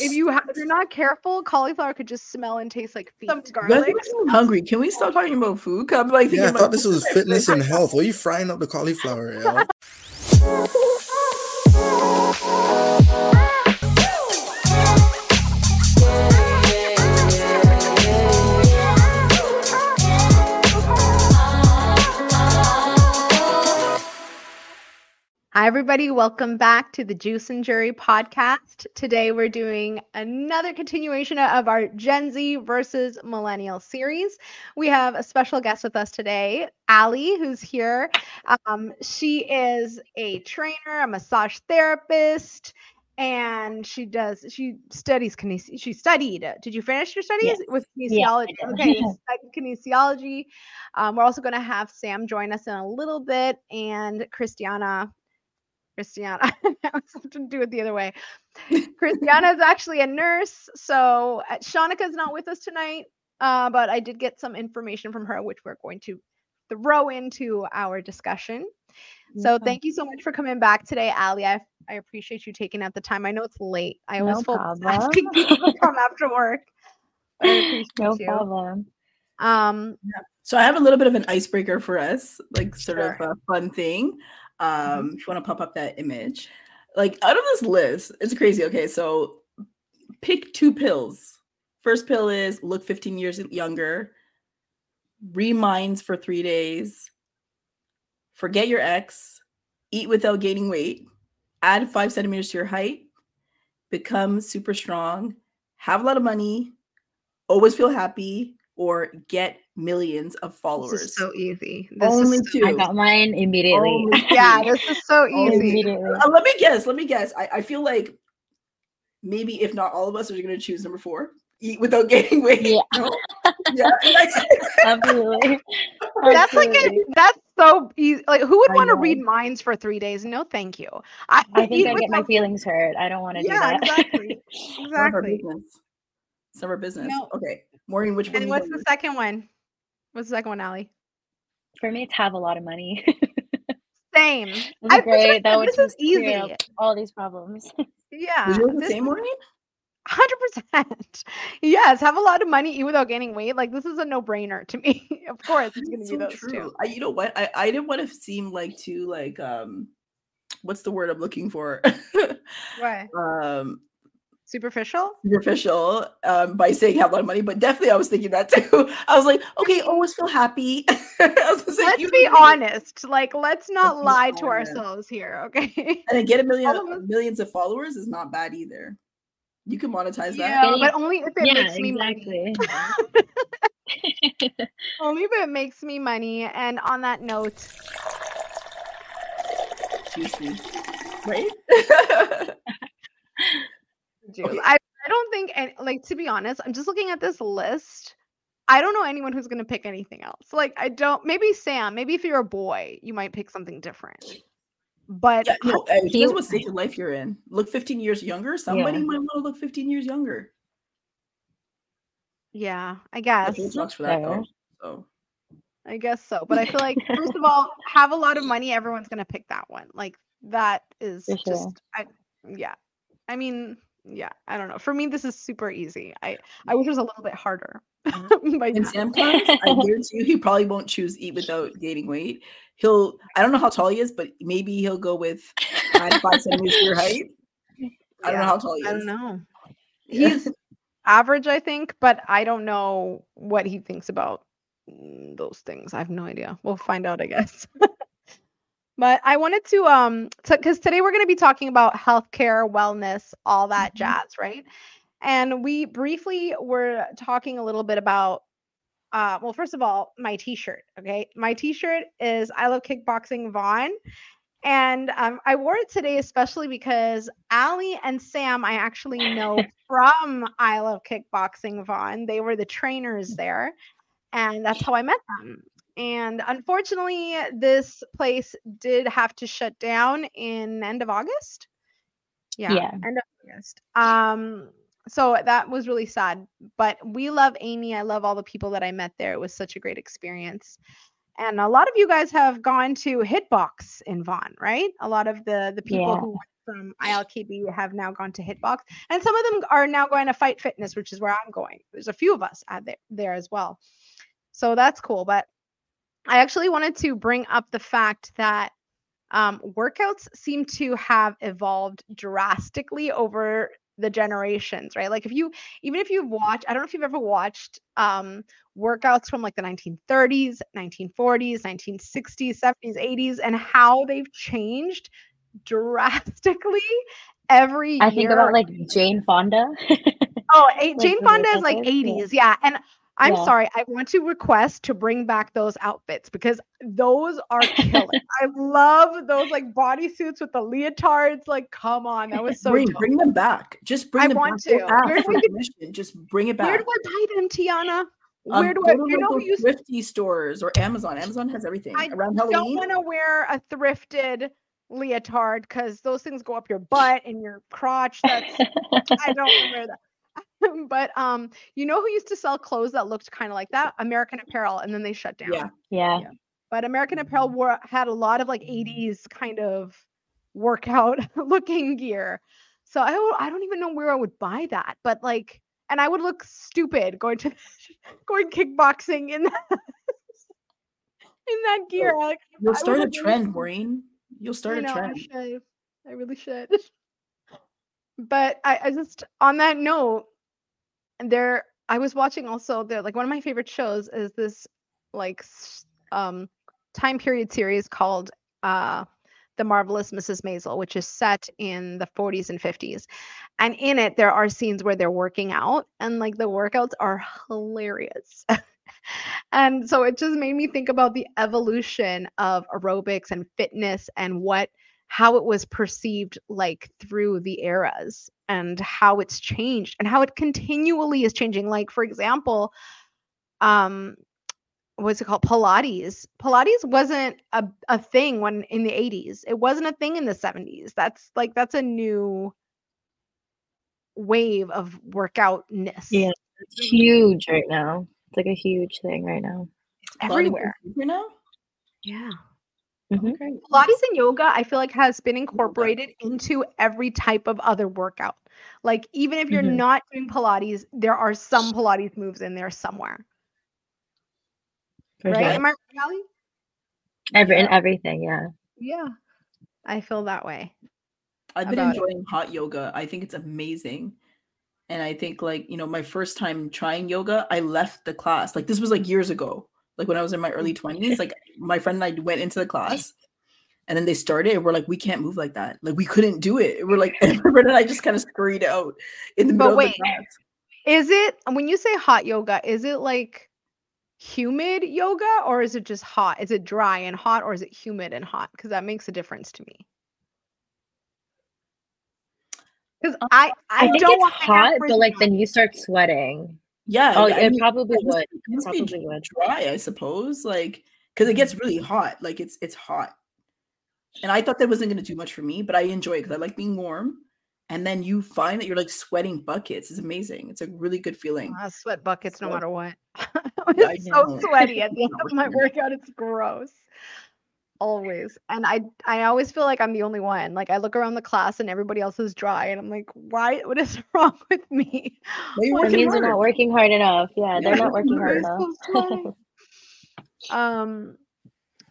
if you ha- if you're not careful, cauliflower could just smell and taste like feet. You guys are making me hungry. Can we stop talking about food? 'Cause I'm like, Yeah, I thinking thought about this was fitness and health. Why are you frying up the cauliflower? Hi, everybody. Welcome back to the Juice and Jury podcast. Today, we're doing another continuation of our Gen Z versus Millennial series. We have a special guest with us today, Allie, who's here. Um, she is a trainer, a massage therapist, and she does she studies kinesi- she studied did you finish your studies Yes. with kinesiology did. okay kinesiology um, we're also going to have sam join us in a little bit and christiana christiana that was something to do it the other way christiana is actually a nurse so uh, shanika is not with us tonight uh, but i did get some information from her which we're going to throw into our discussion so Yeah. thank you so much for coming back today, Ali. I, I appreciate you taking out the time. I know it's late. I No always feel bad problem. asking people come after work. but I appreciate No you. problem. Um, So I have a little bit of an icebreaker for us, like sort Sure. of a fun thing. Um, if you want to pop up that image, like out of this list, it's crazy. Okay, so pick two pills. First pill is look 15 years younger, reminds for three days, forget your ex, eat without gaining weight, add five centimeters to your height, become super strong, have a lot of money, always feel happy, or get millions of this followers. is so easy. This Only is so, two. I got mine immediately. Only yeah, two. this is so easy. immediately. Uh, let me guess. Let me guess. I, I feel like maybe if not all of us are going to choose number four, eat without gaining weight. Yeah. No? yeah. Absolutely. That's like a, that's so easy. Like, who would want to read minds for three days? No, thank you. I, I think I get my feelings hurt. I don't want to Yeah, do that. exactly. Some of our Exactly. business. Summer business. No. Okay. Maureen, which one? And what's the second one? What's the second one, Allie? For me, it's have a lot of money. Same. I be great. figured That would this is just easy. all these problems. Yeah. Was yours the same, Maureen? Hundred percent. Yes, have a lot of money, eat without gaining weight. Like this is a no-brainer to me. of course, it's gonna It's be so those two. I, you know what? I, I didn't want to seem like too like um what's the word I'm looking for? What? um Superficial? superficial um, by saying have a lot of money, but definitely I was thinking that too. I was like, okay, always feel happy. I was gonna Let's you be know, honest. Like, let's not be lie to honest. ourselves here, okay? And then get a million of millions of followers is not bad either. You can monetize that. Yeah, Getting- but only if it yeah, makes me money. Only if it makes me money. And on that note, Juicy. Right? Do Okay. I, I don't think any, like to be honest, I'm just looking at this list. I don't know anyone who's gonna pick anything else. Like I don't maybe Sam, maybe if you're a boy, you might pick something different. But yeah, no, it depends what stage of life you're in. Look 15 years younger. Somebody Yeah. might want to look 15 years younger. yeah, I I guess. think for that though. So I guess so. But I feel like first of all, have a lot of money, everyone's gonna pick that one. Like that is For sure. just I yeah. I mean, yeah, I don't know. For me, this is super easy. I I wish it was a little bit harder. Yeah. Sam comes, I guarantee you he probably won't choose eat without gaining weight. He'll I don't know how tall he is, but maybe he'll go with add five centimeters your height. I don't know how tall he is. I don't know. He's average, I think, but I don't know what he thinks about mm, those things. I have no idea. We'll find out, I guess. But I wanted to um because today we're going to be talking about healthcare, wellness, all that Mhm. jazz, right? And we briefly were talking a little bit about uh well, first of all, my t-shirt, okay? My t-shirt is I love kickboxing Vaughn. And um, I wore it today, especially because Allie and Sam, I actually know from I Love Kickboxing Vaughn. They were the trainers there. And that's how I met them. And unfortunately, this place did have to shut down in end of August. Yeah, Yeah. end of August. Um, so that was really sad. But we love Amy. I love all the people that I met there. It was such a great experience. And a lot of you guys have gone to Hitbox in Vaughn, right? A lot of the the people Yeah. who from ILKB have now gone to Hitbox, and some of them are now going to Fight Fitness, which is where I'm going. There's a few of us at there, there as well, so that's cool. But I actually wanted to bring up the fact that um, workouts seem to have evolved drastically over the generations, right? Like if you even if you've watched, I don't know if you've ever watched um, workouts from like the 1930s, 1940s, 1960s, 70s, 80s, and how they've changed drastically every I year. think about like Jane Fonda. Oh, like Jane Fonda is like 80s. Yeah. And I'm Yeah. sorry, I want to request to bring back those outfits because those are killer. I love those like bodysuits with the leotards. Like, come on, that was so bring, dope. bring them back. Just bring I them want back. To. Where do we get- Just bring it back. Where do I buy them, Tiana? Um, Where do go I? to, You know used thrifty stores or Amazon. Amazon has everything. Around. I Around don't want to wear a thrifted leotard because those things go up your butt and your crotch. That's I don't wear that. but um, you know who used to sell clothes that looked kind of like that? American Apparel, and then they shut down. Yeah. yeah. Yeah. But American Apparel wore had a lot of like 80s kind of workout looking gear. So I don't, I don't even know where I would buy that, but like, and I would look stupid going to going kickboxing in that in that gear. Like, you'll I start a really- trend, Maureen. You'll start I a know, I trend. should. I really should. But I, I just on that note, there I was watching also there like one of my favorite shows is this like um time period series called uh the marvelous mrs maisel which is set in the 40s and 50s and in it there are scenes where they're working out and like the workouts are hilarious. And so it just made me think about the evolution of aerobics and fitness and what how it was perceived like through the eras and how it's changed and how it continually is changing like for example um what's it called? Pilates. Pilates wasn't a, a thing when in the 80s it wasn't a thing in the 70s that's like that's a new wave of workoutness. Yeah. It's huge right now. It's like a huge thing right now. it's everywhere you know? Yeah Mhm. Okay. Pilates and yoga, I feel like has been incorporated into every type of other workout. Like even if you're Mhm. not doing Pilates, there are some Pilates moves in there somewhere, For right? sure. Am I right, Callie? Every and everything, yeah. Yeah, I feel that way. I've been about it. enjoying hot yoga. I think it's amazing. And I think like, you know, my first time trying yoga, I left the class. Like this was like years ago. Like when I was in my early 20s, like my friend and I went into the class and then they started and we're like, we can't move like that. Like we couldn't do it. We're like, and my friend and I just kind of scurried out in the But middle wait. of the class. Is it when you say hot yoga, is it like humid yoga or is it just hot? Is it dry and hot or is it humid and hot? Because that makes a difference to me. Because Um, I, I, I, think don't it's want hot, but like then you start sweating. Yeah. Oh, I it mean, probably it would. be- it must be Probably would. dry, I suppose. Like, because it gets really hot. Like it's it's hot. And I thought that wasn't gonna do much for me, but I enjoy it because I like being warm. And then you find that you're like sweating buckets. It's amazing. It's a really good feeling. Uh, sweat buckets no matter what. Yeah, I it's so sweaty at the end of my workout. It's gross. Always. And I I always feel like I'm the only one. Like I look around the class and everybody else is dry and I'm like, why what is wrong with me? Well, you're Why That working means they're not working hard enough. Yeah, Yeah, they're not working working hard hard. Enough. um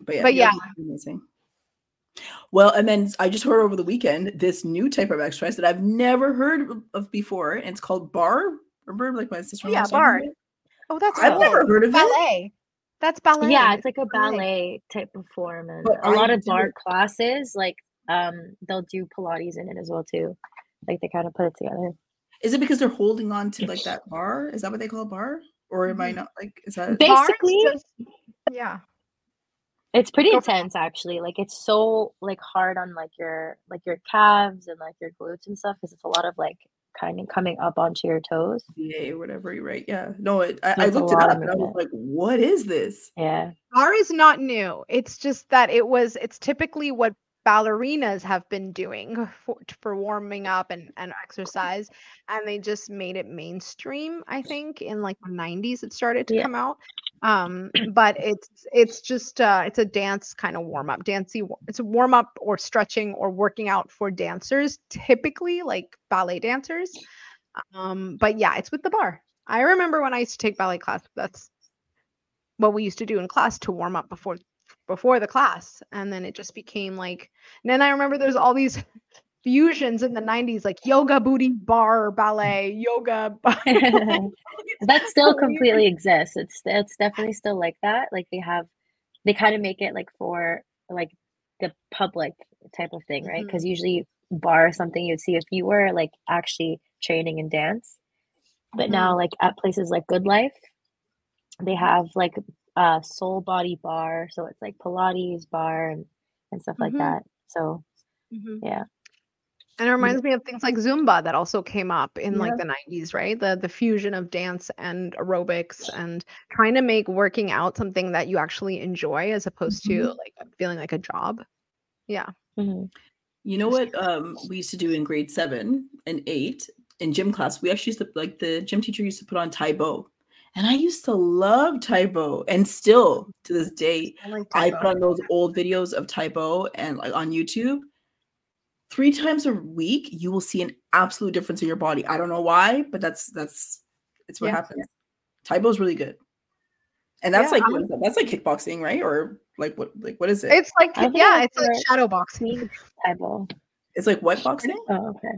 But yeah, But yoga's amazing. Well, and then I just heard over the weekend this new type of exercise that I've never heard of- of before, and it's called bar. Remember, like my sister. yeah, bar. oh that's I've cool. never heard of it. Ballet. That's ballet. yeah, it's like a ballet. ballet type of form, and a lot of bar didn't- classes like um they'll do Pilates in it as well too. Like they kind of put it together. Is it because they're holding on to like that bar? Is that what they call a bar? Or am I Mhm. not like is that Basically- just- yeah. It's pretty Go for it. intense actually. Like it's so like hard on like your like your calves and like your glutes and stuff because it's a lot of like kind of coming up onto your toes. Yeah, whatever you write. Yeah. No, it, I, I looked it lot up of and I was like, what is this? Yeah. Bar is not new. It's just that it was it's typically what ballerinas have been doing for, for warming up and, and exercise and they just made it mainstream i think in like the 90s it started to Yeah. come out Um, but it's it's just uh, it's a dance kind of warm up, dancey. It's a warm up or stretching or working out for dancers, typically like ballet dancers. Um, but yeah, it's with the bar. I remember when I used to take ballet class. That's what we used to do in class to warm up before before the class, and then it just became like. And then I remember there's all these fusions in the 90s, like yoga booty bar ballet, yoga. that still completely exists. It's it's definitely still like that. Like they have, they kind of make it like for like the public type of thing, right? Mm-hmm. Because usually bar is something you'd see if you were like actually training in dance. But now, mm-hmm. like at places like Good Life, they have like a soul body bar, so it's like Pilates bar and and stuff like Mhm. that. So Mhm. yeah, And it reminds me of things like Zumba that also came up in Yeah. like the 90s, right? The the fusion of dance and aerobics and trying to make working out something that you actually enjoy as opposed to like feeling like a job. Yeah. Mhm. You know what um, we used to do in grade seven and eight in gym class? We actually used to like the gym teacher used to put on Tae Bo. And I used to love Tae Bo. And still to this day, I like I put on those old videos of Tae Bo and like on YouTube. Three times a week, you will see an absolute difference in your body. I don't know why, but that's that's it's what Yeah. happens. Tae Bo is really good. And that's Yeah, like I what is that's like kickboxing, right? Or like what like what is it? It's like yeah, it's it's like for- shadow boxing. Need Tae Bo. It's like what boxing? Oh, okay.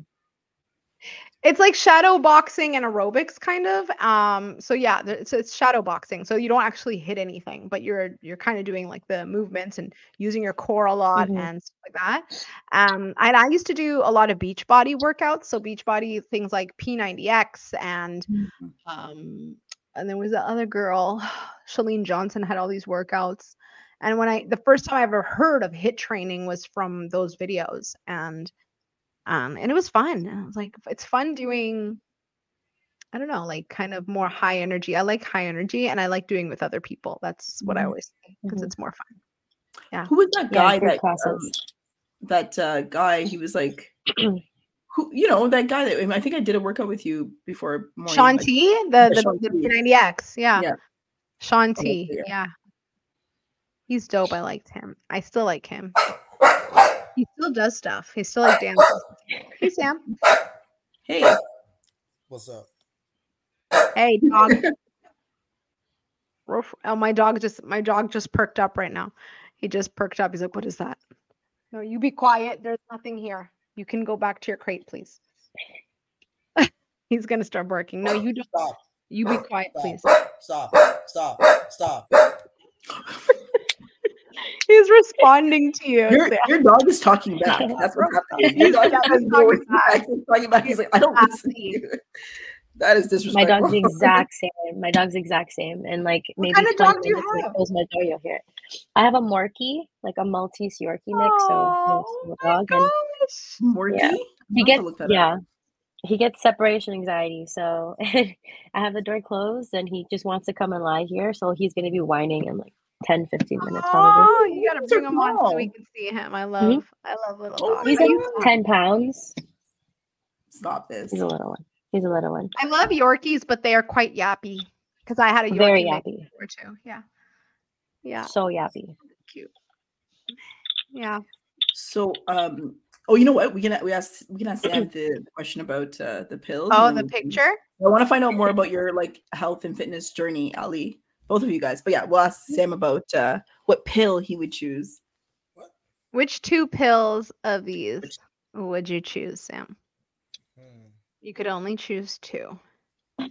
It's like shadow boxing and aerobics kind of. Um so yeah, it's it's shadow boxing. So you don't actually hit anything, but you're you're kind of doing like the movements and using your core a lot Mhm. and stuff like that. Um and I used to do a lot of Beachbody workouts, so Beachbody things like P90X and Mhm. um and there was the other girl, Chalene Johnson had all these workouts. And when I the first time I ever heard of HIIT training was from those videos and um and it was fun. And I was like it's fun doing I don't know, like kind of more high energy. I like high energy and I like doing with other people. That's what I Mhm. always say because Mhm. it's more fun. Yeah. Who was that guy group that um, that uh, guy? He was like, who you know that guy that I think I did a workout with you before. Morning, Shaun like- T, the the, Shaun the T. P90X. Yeah. Yeah. Shaun T. it, Yeah. He's dope. I liked him. I still like him. He still does stuff. He still like dances. Hey Sam. Hey, What's up? Hey dog. Oh, my dog just my dog just perked up right now. He just perked up. He's like, "What is that?" No, you be quiet. There's nothing here. You can go back to your crate, please. He's gonna start barking. No, you don't. Stop. You be quiet, please. Stop. Stop. Stop. He's responding to you. your, your dog is talking back. That's what's happening. Your dog Yeah, has he's no talking words back. He's talking back. He's like, I don't listen to you. That is disrespectful. My dog's the exact same. My dog's the exact same. And like maybe kind of dog do you when I have? close my door, you'll hear it. I have a Morkie, like a Maltese Yorkie mix. So Oh he's a my dog, and gosh. Morkie. Yeah. He gets look up. yeah, he gets separation anxiety. So I have the door closed, and he just wants to come and lie here. So he's gonna be whining and like 10, 15 minutes probably. Oh, you gotta bring him on so we can see him. I love, I love little Oh dogs. my He's like ten pounds. Stop this. He's a little one. He's a little one. I love Yorkies, but they are quite yappy. Because I had a Yorkie Very yappy. before too. Yeah. Yeah. So yappy. Cute. Yeah. So, um, oh, you know what? We can we ask we can ask Sam the question about uh, the pills. Oh, the then we can- picture. I want to find out more about your like health and fitness journey, Ali. Both of you guys. But yeah, we'll ask Sam about uh, what pill he would choose. Which two pills of these would you choose, Sam? Hmm. You could only choose two. I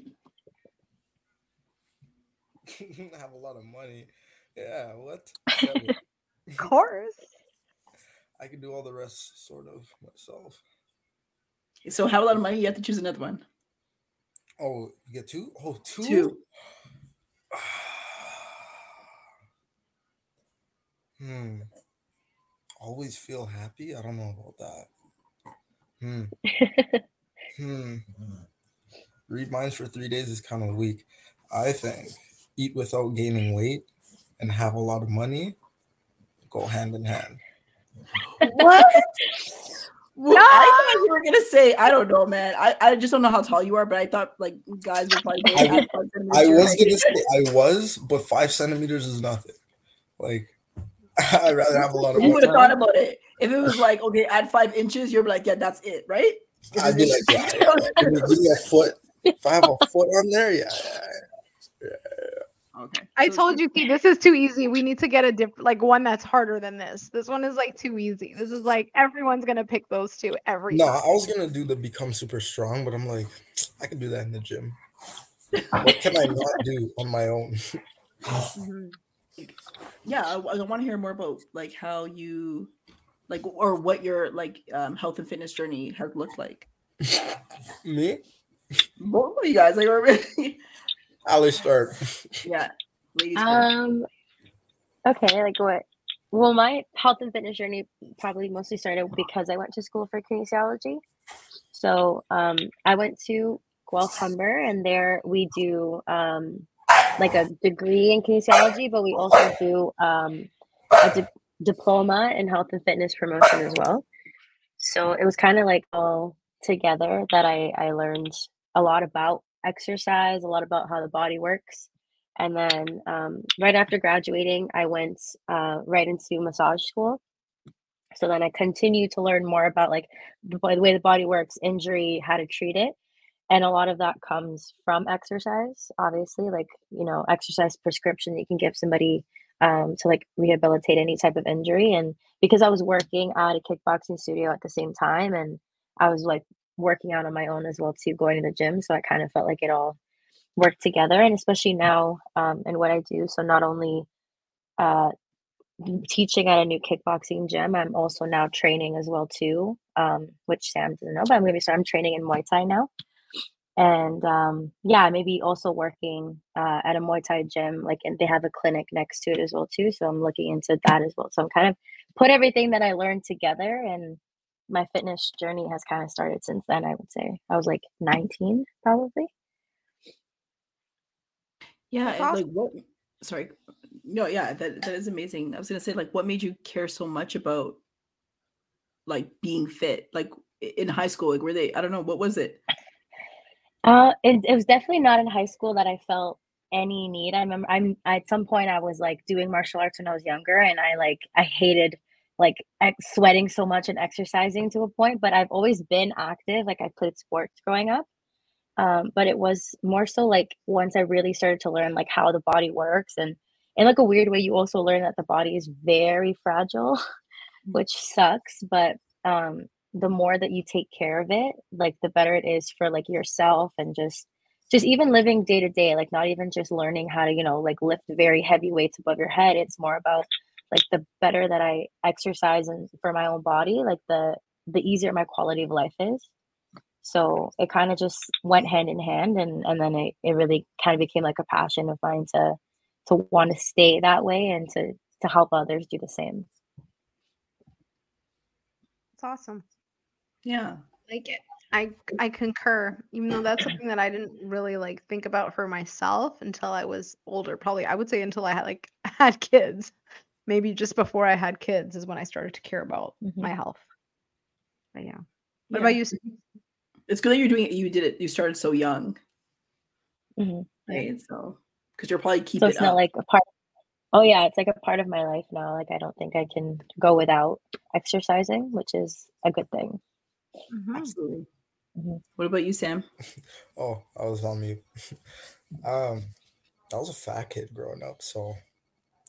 have a lot of money. Yeah, what? Of course. I can do all the rest sort of myself. So, have a lot of money. You have to choose another one. Oh, you get two? Oh, two? Two. Hmm. Always feel happy? I don't know about that. Hmm. hmm. Read minds for three days is kind of weak. I think eat without gaining weight and have a lot of money go hand in hand. What? Well, I thought you were gonna say I don't know, man. I, I just don't know how tall you are, but I thought like guys were probably. I, I was gonna say I was, but five centimeters is nothing. Like I'd rather have a lot of. You would have thought about it if it was like okay, add five inches. You're like, yeah, that's it, right? I'd be like, yeah, yeah. give me a foot. If I have a foot on there, yeah. yeah. Okay. I told you, see, this is too easy. We need to get a different, like one that's harder than this. This one is like too easy. This is like everyone's gonna pick those two every. No, time. I was gonna do the become super strong, but I'm like, I can do that in the gym. what can I not do on my own? mm-hmm. Yeah, I, I want to hear more about like how you, like, or what your like um, health and fitness journey has looked like. Me? Both of you guys, like, already. Ali start. Yeah. Ladies um. Okay, like what? Well, my health and fitness journey probably mostly started because I went to school for kinesiology. So um, I went to Guelph Humber, and there we do um, like a degree in kinesiology, but we also do um, a di- diploma in health and fitness promotion as well. So it was kind of like all together that I, I learned a lot about exercise, a lot about how the body works. And then um, right after graduating, I went uh, right into massage school. So then I continued to learn more about like the, the way the body works, injury, how to treat it. And a lot of that comes from exercise, obviously, like, you know, exercise prescription you can give somebody um, to like rehabilitate any type of injury. And because I was working at a kickboxing studio at the same time and I was like working out on my own as well too, going to the gym. So I kind of felt like it all worked together, and especially now um, and what I do. So not only uh, teaching at a new kickboxing gym, I'm also now training as well too, um, which Sam doesn't know, but I'm going to start. I'm training in Muay Thai now. And um, yeah, maybe also working uh, at a Muay Thai gym, like, and they have a clinic next to it as well too. So I'm looking into that as well. So I'm kind of put everything that I learned together and my fitness journey has kind of started since then, I would say. I was like 19 probably. Yeah, awesome. like what sorry. No, yeah, that that is amazing. I was going to say like what made you care so much about like being fit? Like in high school, like were they I don't know, what was it? Uh it, it was definitely not in high school that I felt any need. I remember I'm at some point I was like doing martial arts when I was younger and I like I hated like ex- sweating so much and exercising to a point, but I've always been active. Like I played sports growing up. Um, but it was more so like once I really started to learn like how the body works and in like a weird way, you also learn that the body is very fragile, which sucks. But um, the more that you take care of it, like the better it is for like yourself and just just even living day to day, like not even just learning how to, you know, like lift very heavy weights above your head. It's more about like the better that I exercise and for my own body, like the the easier my quality of life is. So it kind of just went hand in hand and and then it, it really kind of became like a passion of mine to to want to stay that way and to to help others do the same. It's awesome. Yeah. Like it. I I concur. Even though that's something that I didn't really like think about for myself until I was older. Probably I would say until I had like had kids maybe just before I had kids is when I started to care about mm-hmm. my health. But yeah. What yeah. about you? It's good that you're doing it. You did it. You started so young. Mm-hmm. Right. So, because you're probably keeping. So it's not like a part. Oh yeah, it's like a part of my life now. Like I don't think I can go without exercising, which is a good thing. Mm-hmm. Absolutely. Mm-hmm. What about you, Sam? Oh, I was on mute. um, I was a fat kid growing up, so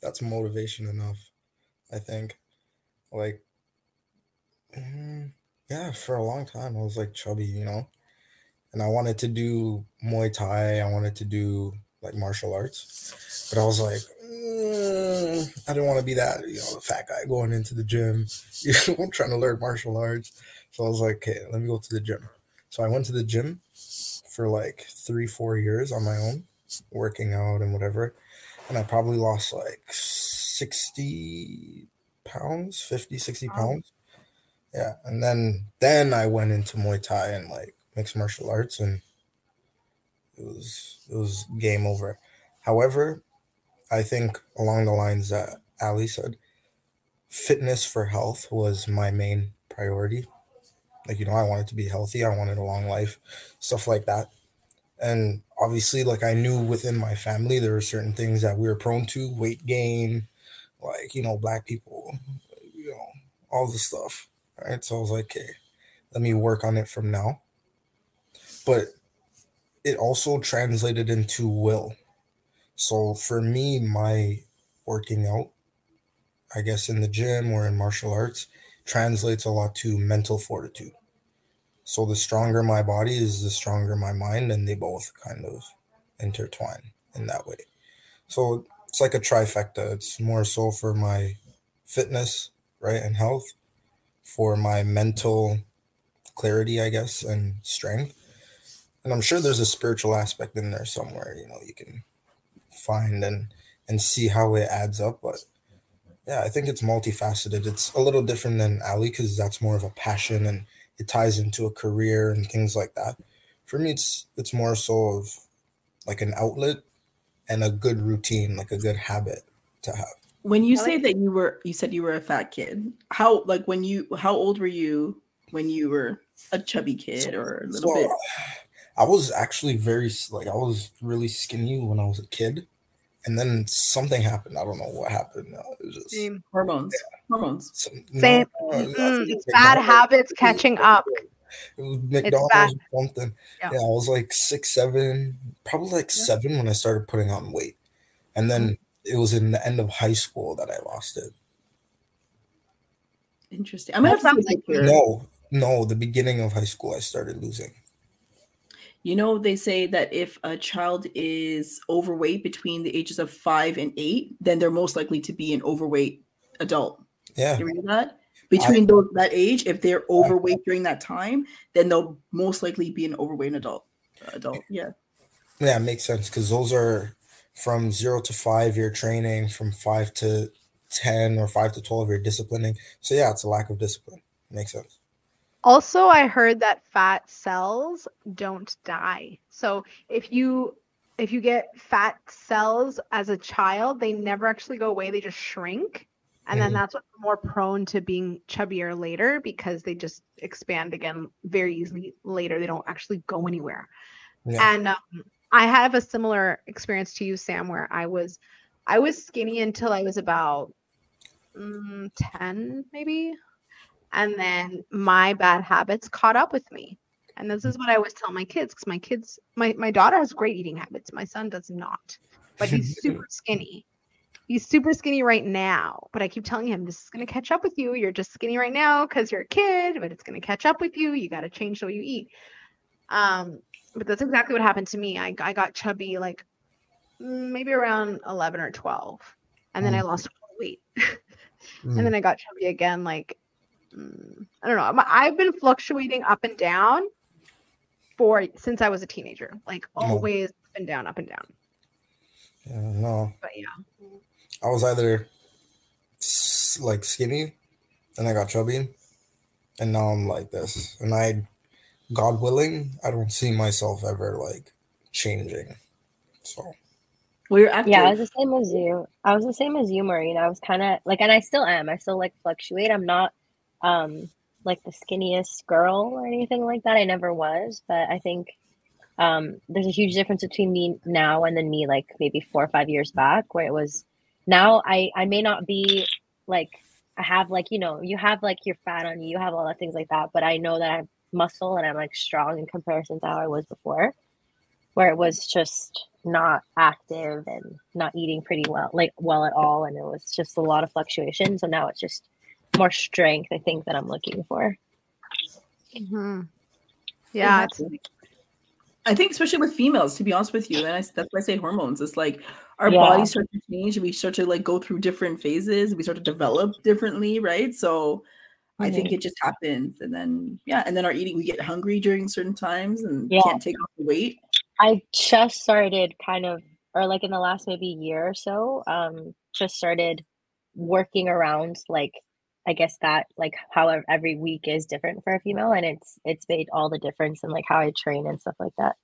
that's motivation enough. I think, like, mm, yeah, for a long time I was like chubby, you know, and I wanted to do Muay Thai. I wanted to do like martial arts, but I was like, mm, I didn't want to be that, you know, the fat guy going into the gym. You know, I'm trying to learn martial arts, so I was like, okay, let me go to the gym. So I went to the gym for like three, four years on my own, working out and whatever and I probably lost like 60 pounds, 50, 60 pounds. Yeah. And then then I went into Muay Thai and like mixed martial arts and it was it was game over. However, I think along the lines that Ali said, fitness for health was my main priority. Like, you know, I wanted to be healthy, I wanted a long life, stuff like that. And obviously, like I knew within my family there were certain things that we were prone to, weight gain, like, you know, black people, you know, all the stuff. Right. So I was like, okay, let me work on it from now. But it also translated into will. So for me, my working out, I guess in the gym or in martial arts, translates a lot to mental fortitude. So the stronger my body is, the stronger my mind, and they both kind of intertwine in that way. So it's like a trifecta. It's more so for my fitness, right, and health, for my mental clarity, I guess, and strength. And I'm sure there's a spiritual aspect in there somewhere, you know, you can find and and see how it adds up. But yeah, I think it's multifaceted. It's a little different than Ali because that's more of a passion and it ties into a career and things like that. For me, it's it's more so of like an outlet and a good routine, like a good habit to have. When you say that you were, you said you were a fat kid. How like when you, how old were you when you were a chubby kid or a little so, bit? I was actually very like I was really skinny when I was a kid and then something happened. I don't know what happened. It was just Same. hormones. Yeah. Hormones. Same. No, mm, it's bad habits catching up. It was McDonald's or something. Yeah. yeah. I was like six, seven, probably like yeah. seven when I started putting on weight. And then mm. it was in the end of high school that I lost it. Interesting. I'm gonna have to no, no, the beginning of high school I started losing. You know, they say that if a child is overweight between the ages of five and eight, then they're most likely to be an overweight adult. Yeah. You read that? Between I, those that age, if they're overweight I, during that time, then they'll most likely be an overweight adult. Adult, yeah. Yeah, it makes sense because those are from zero to five year training, from five to ten or five to twelve year disciplining. So yeah, it's a lack of discipline. Makes sense. Also, I heard that fat cells don't die. So if you if you get fat cells as a child, they never actually go away. They just shrink. And then mm-hmm. that's what's more prone to being chubbier later because they just expand again very easily later. They don't actually go anywhere. Yeah. And um, I have a similar experience to you, Sam, where I was I was skinny until I was about mm, 10, maybe and then my bad habits caught up with me. And this is what i always tell my kids because my kids my, my daughter has great eating habits. My son does not but he's super skinny. He's super skinny right now but i keep telling him this is going to catch up with you. You're just skinny right now because you're a kid but it's going to catch up with you. You got to change the way you eat. Um but that's exactly what happened to me. I, I got chubby like mm, maybe around 11 or 12 and then i mm. lost weight. And then mm. i got chubby again like Mm, I don't know. I've been fluctuating up and down for since I was a teenager, like oh. always up and down, up and down. Yeah, no. But yeah, I was either like skinny, and I got chubby, and now I'm like this. And I, God willing, I don't see myself ever like changing. So. Well, you're active. Yeah, I was the same as you. I was the same as you, Maureen. I was kind of like, and I still am. I still like fluctuate. I'm not um, like the skinniest girl or anything like that. I never was, but I think um, there's a huge difference between me now and then me like maybe four or five years back, where it was now I I may not be like I have like you know you have like your fat on you, you have all the things like that, but I know that I'm muscle and I'm like strong in comparison to how I was before, where it was just not active and not eating pretty well, like well at all, and it was just a lot of fluctuation. So now it's just more strength, I think, that I'm looking for. Mm-hmm. Yeah. I think, especially with females, to be honest with you, and I, that's why I say hormones. It's like our yeah. bodies start to change, and we start to like go through different phases. We start to develop differently, right? So, mm-hmm. I think mm-hmm. it just happens, and then yeah, and then our eating, we get hungry during certain times, and yeah. can't take off the weight. I just started kind of, or like in the last maybe year or so, um, just started working around like I guess that like how every week is different for a female and it's it's made all the difference in like how I train and stuff like that.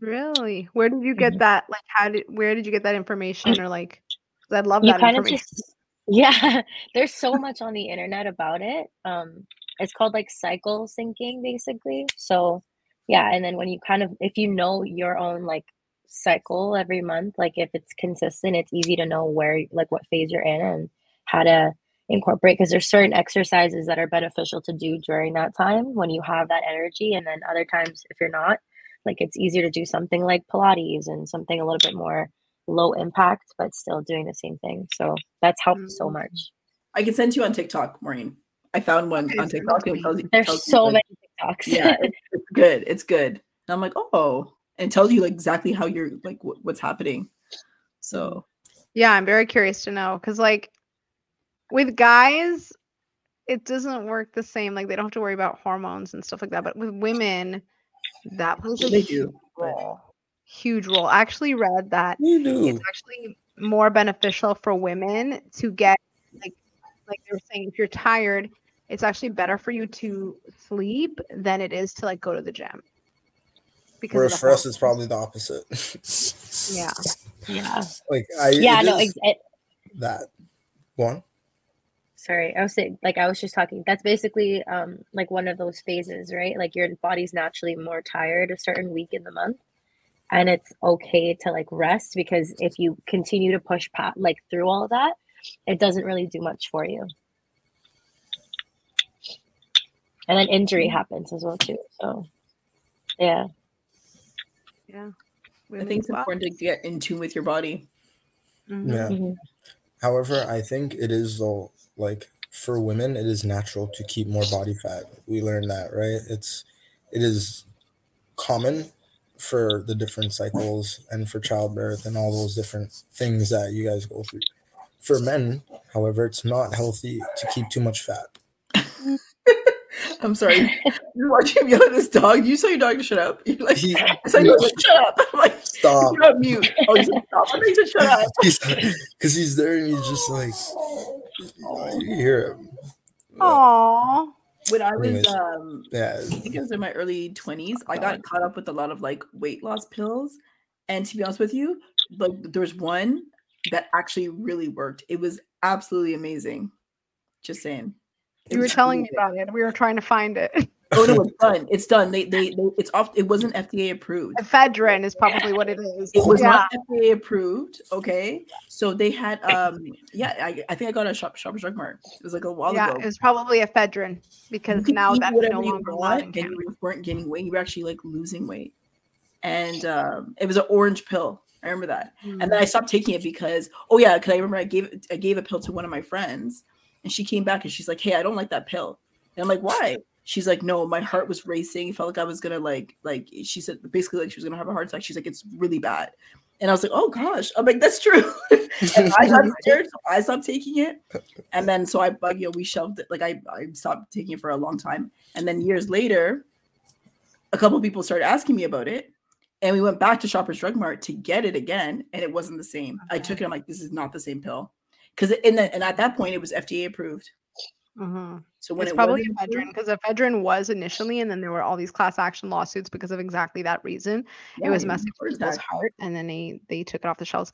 Really? Where did you get mm-hmm. that? Like how did where did you get that information or like I'd love you that information. Just, yeah, there's so much on the internet about it. Um it's called like cycle syncing basically. So yeah, and then when you kind of if you know your own like cycle every month, like if it's consistent, it's easy to know where like what phase you're in and how to incorporate because there's certain exercises that are beneficial to do during that time when you have that energy and then other times if you're not like it's easier to do something like pilates and something a little bit more low impact but still doing the same thing so that's helped so Mm. much I can send you on TikTok, Maureen. I found one on TikTok. it to and me. it tells you- there's tells you, so like- many tiktoks Yeah, it's, it's good. It's good. And I'm like, oh, and it tells you like exactly how you're like wh- what's happening. So Yeah, I'm very curious to know because, like, with guys, it doesn't work the same. Like, they don't have to worry about hormones and stuff like that. But with women, that plays a they huge do. role. Huge role. I actually read that You do. it's actually more beneficial for women to get like like they were saying if you're tired it's actually better for you to sleep than it is to like go to the gym because Whereas for us, it's probably the opposite. yeah yeah Like I yeah it no is ex- it, that one. Sorry i was saying like i was just talking that's basically um like one of those phases right like your body's naturally more tired a certain week in the month and it's okay to like rest because if you continue to push pat like through all that it doesn't really do much for you and then injury happens as well too so yeah Yeah. I women think as it's well. important to get in tune with your body. Mhm. Yeah. Mhm. However, I think it is though like for women, it is natural to keep more body fat. We learned that, right? It's it is common for the different cycles and for childbirth and all those different things that you guys go through. For men, however, it's not healthy to keep too much fat. I'm sorry. You're watching me yell at this dog. You saw your dog to shut up. You're like, He- I said, you're like, shut up. I'm like, Stop. you're on mute. Oh, you said stop. I you said shut up. Because he's there and he's just like, you hear him. Aw. When I was um Yeah. I think it was in my early 20s. I got caught up with a lot of like weight loss pills. And to be honest with you, like there was one that actually really worked. It was absolutely amazing. Just saying. It you were was telling me about it we were trying to find it good. Oh no, it's done. It's done. They they, they it's off it wasn't FDA approved. ephedrine is probably what it is It was yeah not FDA approved. Okay. So they had um yeah, I, I think I got a shop shop drug mart. It was like a while yeah ago. it was probably ephedrine because you now eat that's no longer allowed in and Canada. you weren't gaining weight. You were actually like losing weight. And um, it was an orange pill. I remember that. And then I stopped taking it because oh yeah, because I remember I gave I gave a pill to one of my friends, and she came back and she's like, "Hey, I don't like that pill." And I'm like, "Why?" She's like, "No, my heart was racing. It felt like I was gonna like like." She said basically like she was gonna have a heart attack. She's like, "It's really bad." And I was like, "Oh gosh," I'm like, "That's true." and I got scared, so I stopped taking it. And then so I, you know, we shelved it. Like I, I stopped taking it for a long time. And then years later, a couple people started asking me about it, and we went back to Shoppers Drug Mart to get it again, and it wasn't the same. I took it. I'm like, this is not the same pill, because in the, and at that point it was FDA approved. Mhm. So when it's it probably ephedrine because ephedrine was initially, and then there were all these class action lawsuits because of exactly that reason. yeah, it was messing with people's heart, and then they they took it off the shelves.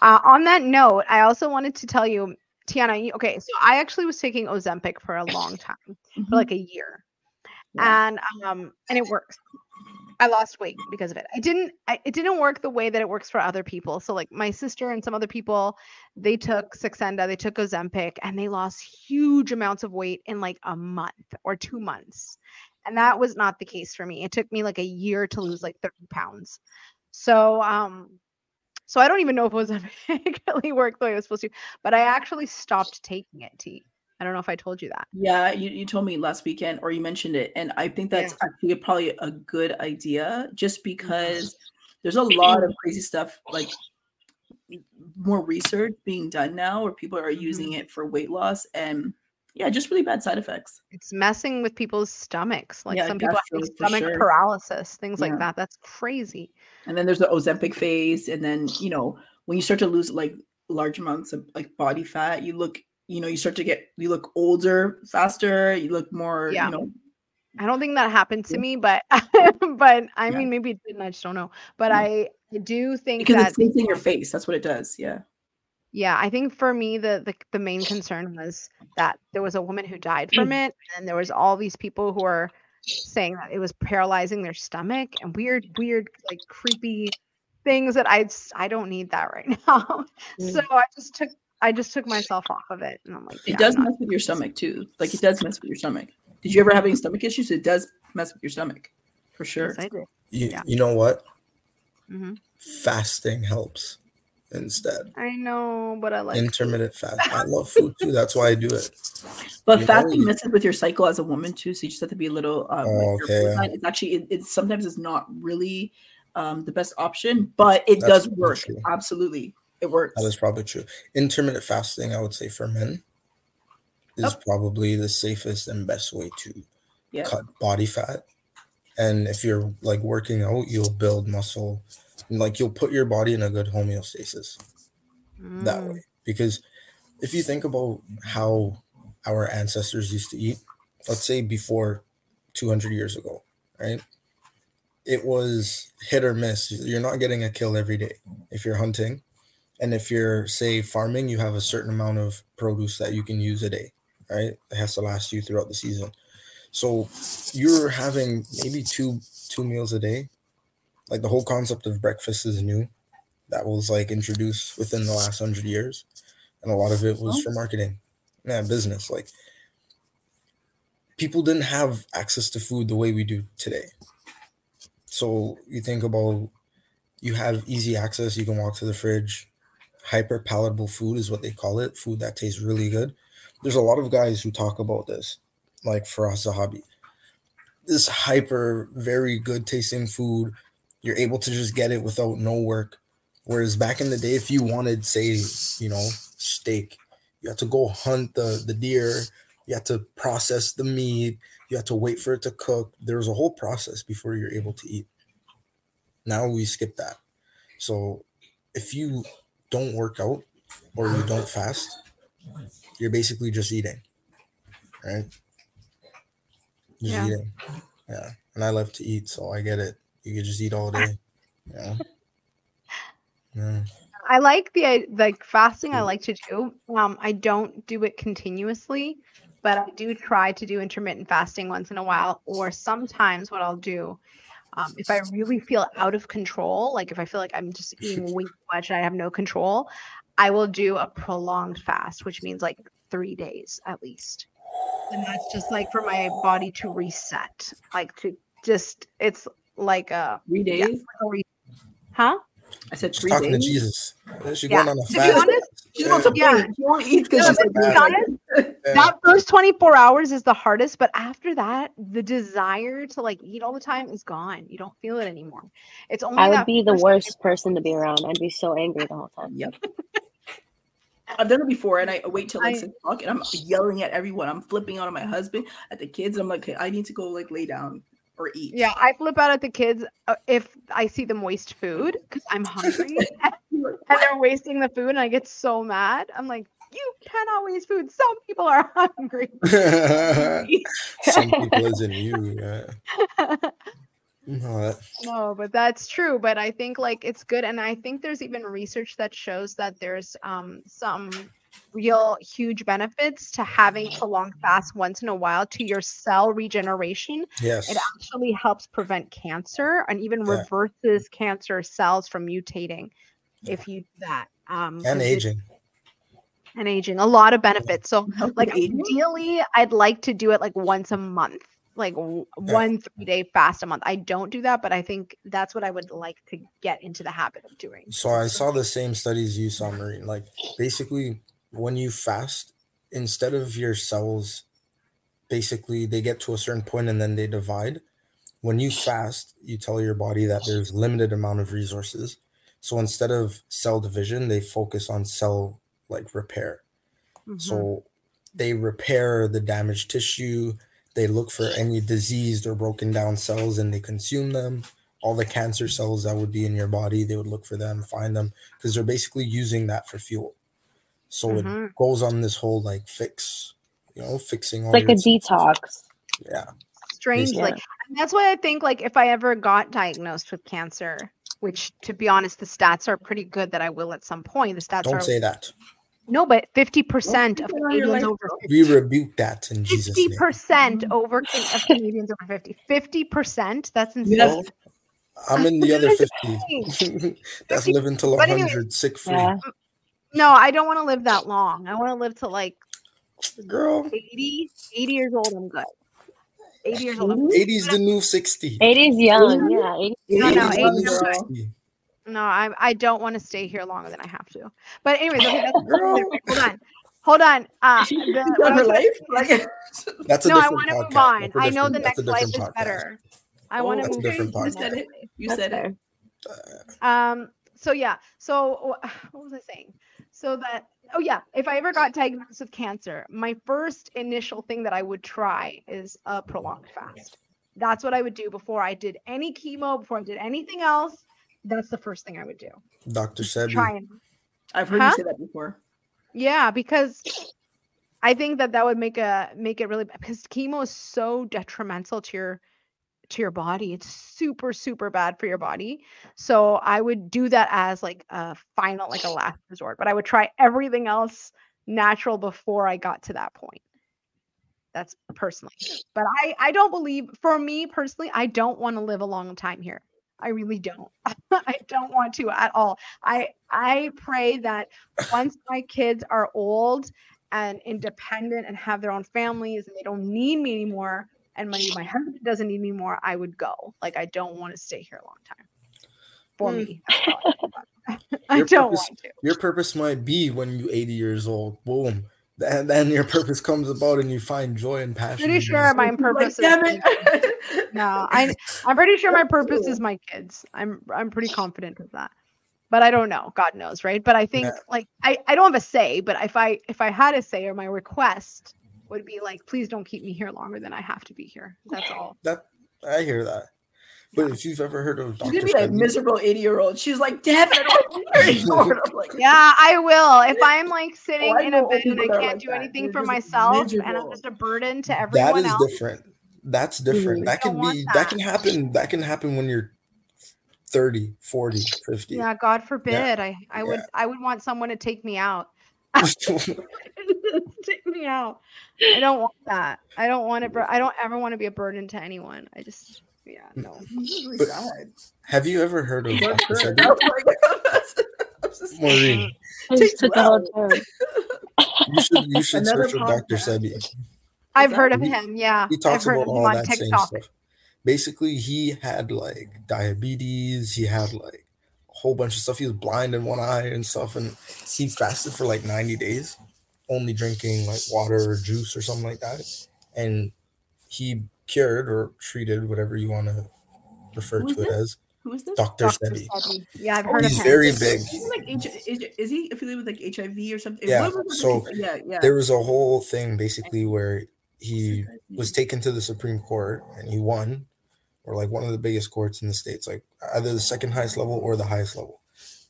Uh, on that note, I also wanted to tell you, Tiana. You, okay, so I actually was taking Ozempic for a long time, Mhm. for like a year, Yeah. and um, and it works. I lost weight because of it. I didn't. I, it didn't work the way that it works for other people. So like my sister and some other people, they took Saxenda, they took Ozempic, and they lost huge amounts of weight in like a month or two months. And that was not the case for me. It took me like a year to lose like 30 pounds. So um, so I don't even know if Ozempic really worked the way it was supposed to, but I actually stopped taking it. T. I don't know if I told you that. Yeah, you, you told me last weekend, or you mentioned it, and I think that's actually probably a good idea, just because mm-hmm. there's a lot of crazy stuff, like more research being done now, where people are using mm-hmm. it for weight loss, and yeah, just really bad side effects. It's messing with people's stomachs. Like Yeah, some people have stomach sure. paralysis, things Yeah. like that. That's crazy. And then there's the Ozempic phase, and then you know when you start to lose like large amounts of like body fat, you look, you know, you start to get you look older faster, you look more, Yeah. you know, I don't think that happened to me, but but I Yeah. mean maybe it didn't. I just don't know. But Yeah. I do think because that it sinks in your face. That's what it does. Yeah. Yeah, I think for me the, the the main concern was that there was a woman who died from it, and there was all these people who are saying that it was paralyzing their stomach and weird, weird, like creepy things that I I don't need that right now. so mm. I just took I just took myself off of it, and I'm like, It does mess with your stomach too. Like it does mess with your stomach. Did you ever have any stomach issues? It does mess with your stomach, for sure. Yes, I did. You, Yeah. you know what? hmm Fasting helps instead. I know, but I like Intermittent fast. I love food too. That's why I do it. But You know, fasting you- messes with your cycle as a woman too, so you just have to be a little. Um, Oh, okay, careful with yeah. that. It's actually it, it's sometimes it's not really um, the best option, but it That's does work. true. Absolutely, it works. That is probably true. Intermittent fasting, I would say for men, is Yep. probably the safest and best way to Yeah. cut body fat. And if you're like working out, you'll build muscle. and, Like you'll put your body in a good homeostasis that Mm. way. Because if you think about how our ancestors used to eat, let's say before 200 years ago, right? It was hit or miss. You're not getting a kill every day if you're hunting. And if you're, say, farming, you have a certain amount of produce that you can use a day, right? It has to last you throughout the season. So you're having maybe two two meals a day. Like the whole concept of breakfast is new. That was like introduced within the last hundred years. And a lot of it was Oh. for marketing. Yeah, business. Like people didn't have access to food the way we do today. So you think about you have easy access, you can walk to the fridge. Hyper palatable food is what they call it, food that tastes really good. There's a lot of guys who talk about this, like Firas Zahabi. This hyper, very good tasting food, you're able to just get it without no work. Whereas back in the day, if you wanted, say, you know, steak, you had to go hunt the, the deer, you had to process the meat, you had to wait for it to cook. there's a whole process before you're able to eat. Now we skip that. So if you don't work out or you don't fast, you're basically just eating. Right? Just Yeah. eating. Yeah. And I love to eat, so I get it. You can just eat all day. Yeah. Yeah. I like the like fasting. I Mm. like to do. Um, I don't do it continuously, but I do try to do intermittent fasting once in a while. Or sometimes, what I'll do, um, if I really feel out of control, like if I feel like I'm just eating way too much and I have no control, I will do a prolonged fast, which means like three days at least. And that's just like for my body to reset, like to just it's like a Three days. yeah, like a re- huh? I said She's three talking days. to Jesus. She's Yeah. going on a To be honest, She wants to Yeah. yeah. She won't eat because No, she's like, to be bad. honest, Yeah. that first 24 hours is the hardest but after that the desire to like eat all the time is gone you don't feel it anymore it's only I would be the first worst person to be around. I'd be so angry the whole time. Yep. I've done it before, and I wait till like six o'clock, and I'm yelling at everyone. I'm flipping out on my husband, at the kids. And I'm like, okay, I need to go like lay down or eat. yeah i flip out at the kids uh, if i see them waste food because i'm hungry and they're wasting the food and i get so mad i'm like you cannot waste food some people are hungry Some people isn't you. Yeah. No, that- No, but that's true. But I think like it's good, and I think there's even research that shows that there's um some real huge benefits to having a long fast once in a while to your cell regeneration. yes. It actually helps prevent cancer and even Yeah. reverses cancer cells from mutating if you do that. Um, And 'cause it- aging. and aging, a lot of benefits. So like ideally i'd like to do it like once a month like w- Yeah. one three day fast a month i don't do that but i think that's what i would like to get into the habit of doing So I saw the same studies you saw, Maureen. Like basically, when you fast, instead of your cells, basically they get to a certain point and then they divide. When you fast, you tell your body that there's limited amount of resources. So instead of cell division, they focus on cell like repair. Mhm. So they repair the damaged tissue. They look for any diseased or broken down cells and they consume them. All the cancer cells that would be in your body, they would look for them, find them, because they're basically using that for fuel. So Mhm. it goes on this whole like fix, you know, fixing all It's like a your- detox. Yeah. strange Yeah. like and that's why i think like if i ever got diagnosed with cancer which to be honest, the stats are pretty good that I will at some point. The stats Don't are say that. no, but 50% of put it on your Canadians life. over We rebuke that in Jesus' Fifty name. percent over Can- of Canadians over fifty. Fifty percent. That's insane. Yes. I'm in the other That's 50. That's living till But anyway- 100, sick free. Yeah. No, I don't want to live that long. I want to live to like Girl, 80, 80 years old. I'm good. 80 years old. I'm 80 is the new 60. 80's young. Yeah. 80. No, no, 80 is the 80 new is girl. 60. No, I I don't want to stay here longer than I have to. But anyways, okay, that's Girl. hold on. Hold on. Uh, the- she's what done I her life. say- Like, That's a no, I want to move on. I know the next life different is better. I want Oh, to That's move on. you said it. You That's said it. fair. Um. So yeah. So what was I saying? So that oh yeah, if I ever got diagnosed with cancer, my first initial thing that I would try is a prolonged fast. That's what I would do before I did any chemo, before I did anything else. That's the first thing I would do. Dr. Sebi. Try and I've heard Huh? you say that before. yeah, because I think that that would make a make it really because chemo is so detrimental to your to your body. It's super super bad for your body. So I would do that as like a final like a last resort, but I would try everything else natural before I got to that point. That's personally. But I I don't believe for me personally, I don't want to live a long time here. I really don't. I don't want to at all. I I pray that once my kids are old and independent and have their own families and they don't need me anymore and my my husband doesn't need me more, I would go. Like I don't want to stay here a long time. For Mm. me. I Your don't purpose- want to. Your purpose might be when you 80 years old. Boom. And then your purpose comes about and you find joy and passion. Pretty sure my Like, purpose damn is no, I I'm pretty sure my purpose is my kids. I'm I'm pretty confident of that. But I don't know. God knows, right? But I think Yeah. like I, I don't have a say, but if I if I had a say or my request would be like, please don't keep me here longer than I have to be here. That's all. That I hear that. But if you've ever heard of She's gonna be that Sebi, miserable 80 year old. She's like, damn it, I don't want to be here anymore. I'm like, Yeah, I will. If I'm like sitting I in a bed and I people that are can't like do that. anything They're for just myself and I'm just a burden to that everyone is else. different. That's different. Mhm. That can be that. that. can happen. That can happen when you're 30, 40, 50. Yeah, God forbid. I I would I would want someone to take me out. take me out. I don't want that. I don't want to. Bur- I don't ever want to be a burden to anyone. I just, yeah, mm. no. But- Have you ever heard of But Dr. Sebi? I'm like, I'm just- Maureen, I Take just took a whole well. turn. you should you should Another search for Dr. podcast. Sebi. I've heard of He- him. Yeah, He I've heard about of him all on that same TikTok. stuff. Basically, he had like diabetes. He had like a whole bunch of stuff. He was blind in one eye and stuff, and he fasted for like 90 days, only drinking like water or juice or something like that. And he cured or treated whatever you want to refer Who is to it this? as Who is this? Dr. Dr. Sebi. Sebi. Yeah, I've heard He's of him. He's very big. He's like H- is, is he affiliated with like HIV or something? Yeah, so yeah, yeah. There was a whole thing basically where he was taken to the Supreme Court and he won, or like one of the biggest courts in the states, like either the second highest level or the highest level.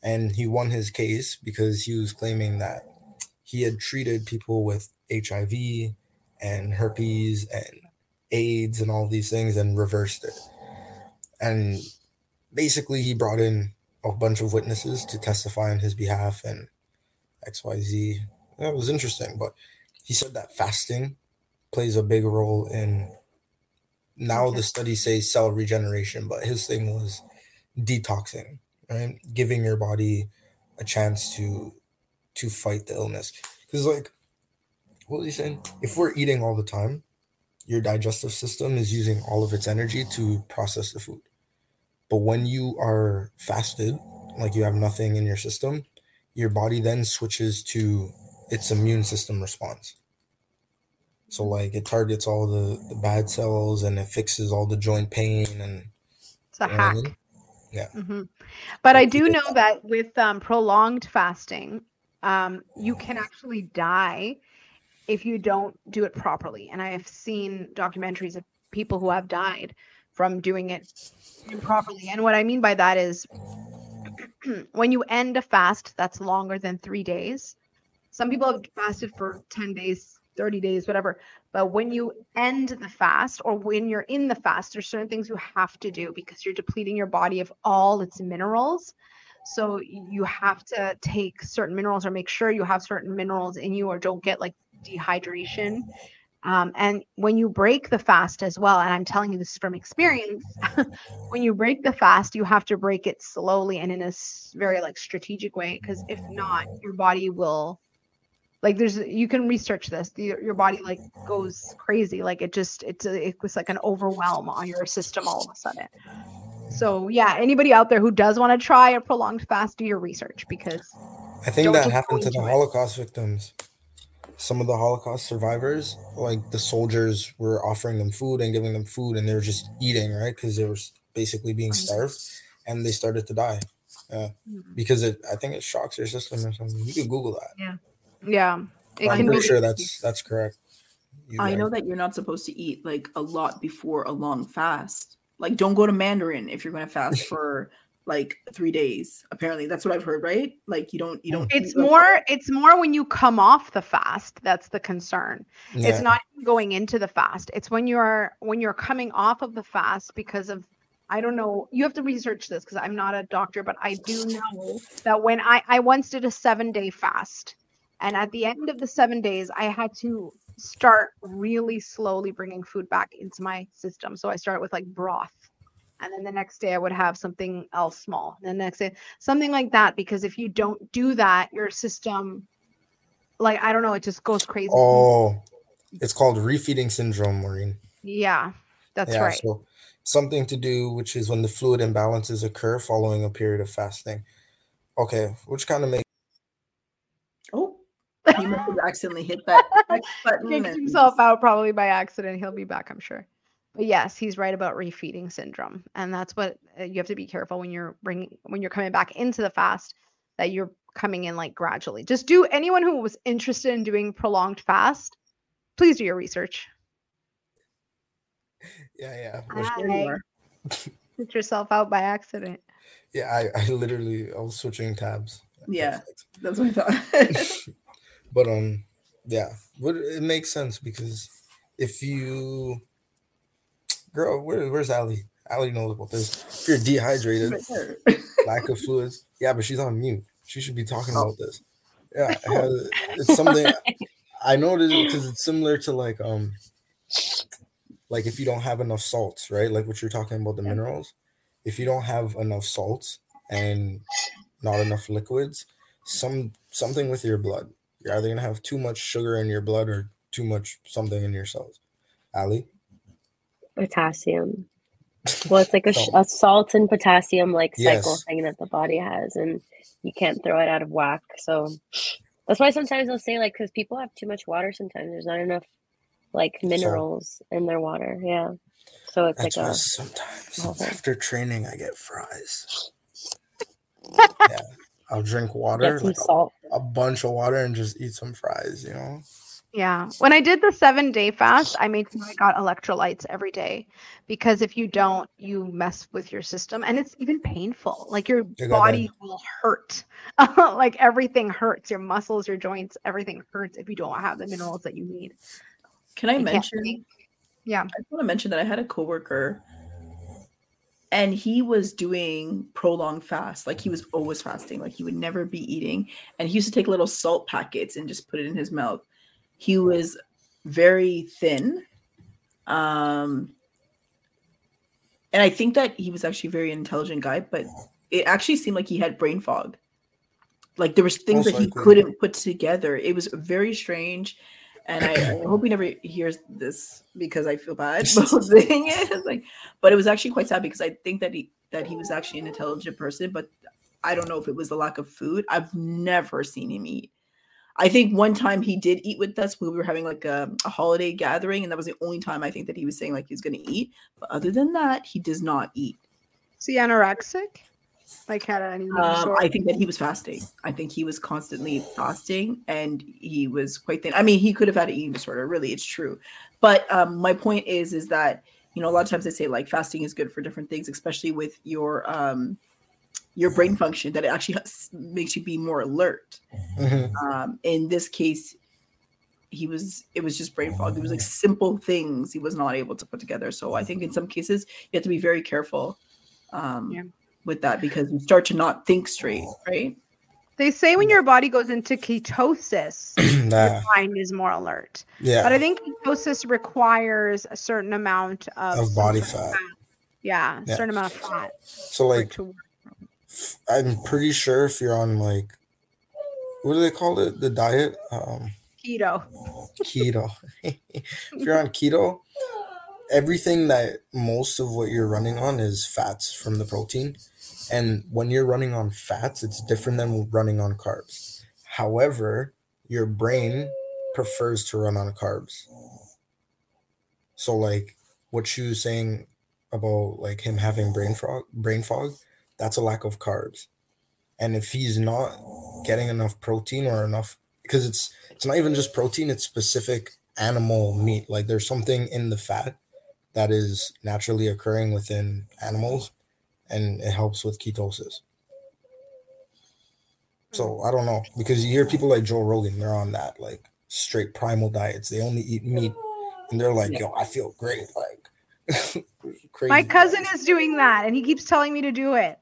And he won his case because he was claiming that he had treated people with HIV and herpes and AIDS and all these things and reversed it. And basically, he brought in a bunch of witnesses to testify on his behalf and XYZ. That was interesting, but he said that fasting plays a big role in now the studies say cell regeneration, but his thing was detoxing, right? Giving your body a chance to to fight the illness. Because like what was he saying? If we're eating all the time, your digestive system is using all of its energy to process the food. But when you are fasted, like you have nothing in your system, your body then switches to its immune system response. So like it targets all the, the bad cells and it fixes all the joint pain and It's a what I hack. mean? hmm But I do know that with um, prolonged fasting, um, you can actually die if you don't do it properly. And I have seen documentaries of people who have died from doing it improperly. And what I mean by that is when you end a fast that's longer than three days, some people have fasted for 10 days, 30 days, whatever. But when you end the fast or when you're in the fast, there's certain things you have to do because you're depleting your body of all its minerals. So you have to take certain minerals or make sure you have certain minerals in you or don't get like dehydration. Um, and when you break the fast as well, and I'm telling you this from experience, when you break the fast, you have to break it slowly and in a very like strategic way, because if not, your body will like there's you can research this the, your body like goes crazy like it just it's a, it was like an overwhelm on your system all of a sudden so yeah anybody out there who does want to try a prolonged fast do your research because i think that happened to the holocaust victims some of the holocaust survivors like the soldiers were offering them food and giving them food and they were just eating right because they were basically being starved and they started to die yeah mm-hmm. because it i think it shocks your system or something you can google that yeah yeah. It I'm pretty sure that's that's correct. You I know that you're not supposed to eat like a lot before a long fast. Like don't go to Mandarin if you're going to fast for like 3 days. Apparently that's what I've heard, right? Like you don't you don't It's more it's more when you come off the fast that's the concern. Yeah. It's not going into the fast. It's when you're when you're coming off of the fast because of I don't know. You have to research this because I'm not a doctor, but I do know that when I I once did a 7 day fast and at the end of the seven days, I had to start really slowly bringing food back into my system. So I start with like broth. And then the next day I would have something else small. And the next day, something like that. Because if you don't do that, your system, like, I don't know, it just goes crazy. Oh, it's called refeeding syndrome, Maureen. Yeah, that's yeah, right. So something to do, which is when the fluid imbalances occur following a period of fasting. Okay, which kind of makes he must have accidentally hit that button. Kicked and... himself out probably by accident. He'll be back, I'm sure. But yes, he's right about refeeding syndrome, and that's what uh, you have to be careful when you're bringing when you're coming back into the fast that you're coming in like gradually. Just do anyone who was interested in doing prolonged fast, please do your research. Yeah, yeah. Hit yourself out by accident. Yeah, I, I literally I was switching tabs. Yeah, that's what I thought. But um, yeah, but it makes sense because if you, girl, where, where's Ally? Ally knows about this. If you're dehydrated, lack of fluids, yeah, but she's on mute. She should be talking oh. about this. Yeah, it's something I noticed because it's similar to like um, like if you don't have enough salts, right? Like what you're talking about the minerals. If you don't have enough salts and not enough liquids, some something with your blood you're either gonna have too much sugar in your blood or too much something in your cells. Ally? Potassium. Well, it's like a, a salt and potassium like cycle yes. thing that the body has, and you can't throw it out of whack. So that's why sometimes they'll say like because people have too much water. Sometimes there's not enough like minerals so, in their water. Yeah. So it's like a sometimes after training I get fries. yeah. I'll drink water, like salt. A, a bunch of water, and just eat some fries. You know. Yeah. When I did the seven day fast, I made sure I got electrolytes every day because if you don't, you mess with your system and it's even painful. Like your body will hurt. like everything hurts. Your muscles, your joints, everything hurts if you don't have the minerals that you need. Can I mention? Yeah. I just want to mention that I had a coworker and he was doing prolonged fast like he was always fasting like he would never be eating and he used to take little salt packets and just put it in his mouth. He was very thin um and i think that he was actually a very intelligent guy but it actually seemed like he had brain fog. Like there was things Most that he couldn't put together. It was very strange and I, I, hope he never hears this because I feel bad saying it. Like, but it was actually quite sad because I think that he that he was actually an intelligent person, but I don't know if it was the lack of food. I've never seen him eat. I think one time he did eat with us. We were having like a, a holiday gathering, and that was the only time I think that he was saying like he was going to eat. But other than that, he does not eat. Is he anorexic? Like had any? Um, I think that he was fasting. I think he was constantly fasting, and he was quite thin. I mean, he could have had an eating disorder. Really, it's true. But um, my point is, is that you know a lot of times they say like fasting is good for different things, especially with your um, your brain function. That it actually makes you be more alert. Mm-hmm. Um, in this case, he was it was just brain fog. It was like simple things he was not able to put together. So I think in some cases you have to be very careful um, Yeah. With that because you start to not think straight, right? They say when your body goes into ketosis, your mind is more alert. yeah. But I think ketosis requires a certain amount of, Of body sort of fat. Yeah, a Yeah. certain amount of fat. so like. I'm pretty sure if you're on like what do they call it? The diet? Um keto. keto. if you're on keto, everything that most of what you're running on is fats from the protein. And when you're running on fats, it's different than running on carbs. However, your brain prefers to run on carbs. So like what you saying about like him having brain fog brain fog, that's a lack of carbs. And if he's not getting enough protein or enough because it's it's not even just protein, it's specific animal meat. Like there's something in the fat that is naturally occurring within animals and it helps with ketosis. So hmm. I don't know because you hear people like Joe Rogan, they're on that like straight primal diets. They only eat meat and they're like, yo, I feel great. Like crazy. My cousin is doing that and he keeps telling me to do it.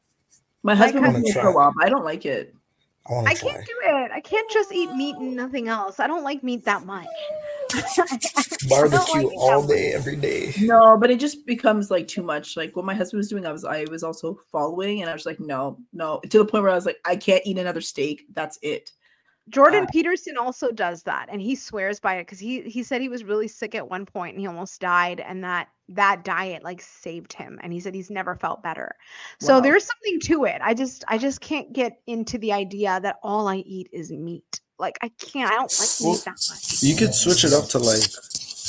My husband cousin- was doing it for a while, but I don't like it. I I can't do it. I can't just eat meat and nothing else. I don't like meat that much. Barbecue like all that day, every day. No, but it just becomes like too much. Like what my husband was doing, I was I was also following, and I was like, no, no, to the point where I was like, I can't eat another steak. That's it. Jordan Uh, Peterson also does that and he swears by it because he he said he was really sick at one point and he almost died and that that diet like saved him and he said he's never felt better. So Wow. there's something to it. I just I just can't get into the idea that all I eat is meat. Like I can't. I don't like Well, meat that much. You could switch it up to like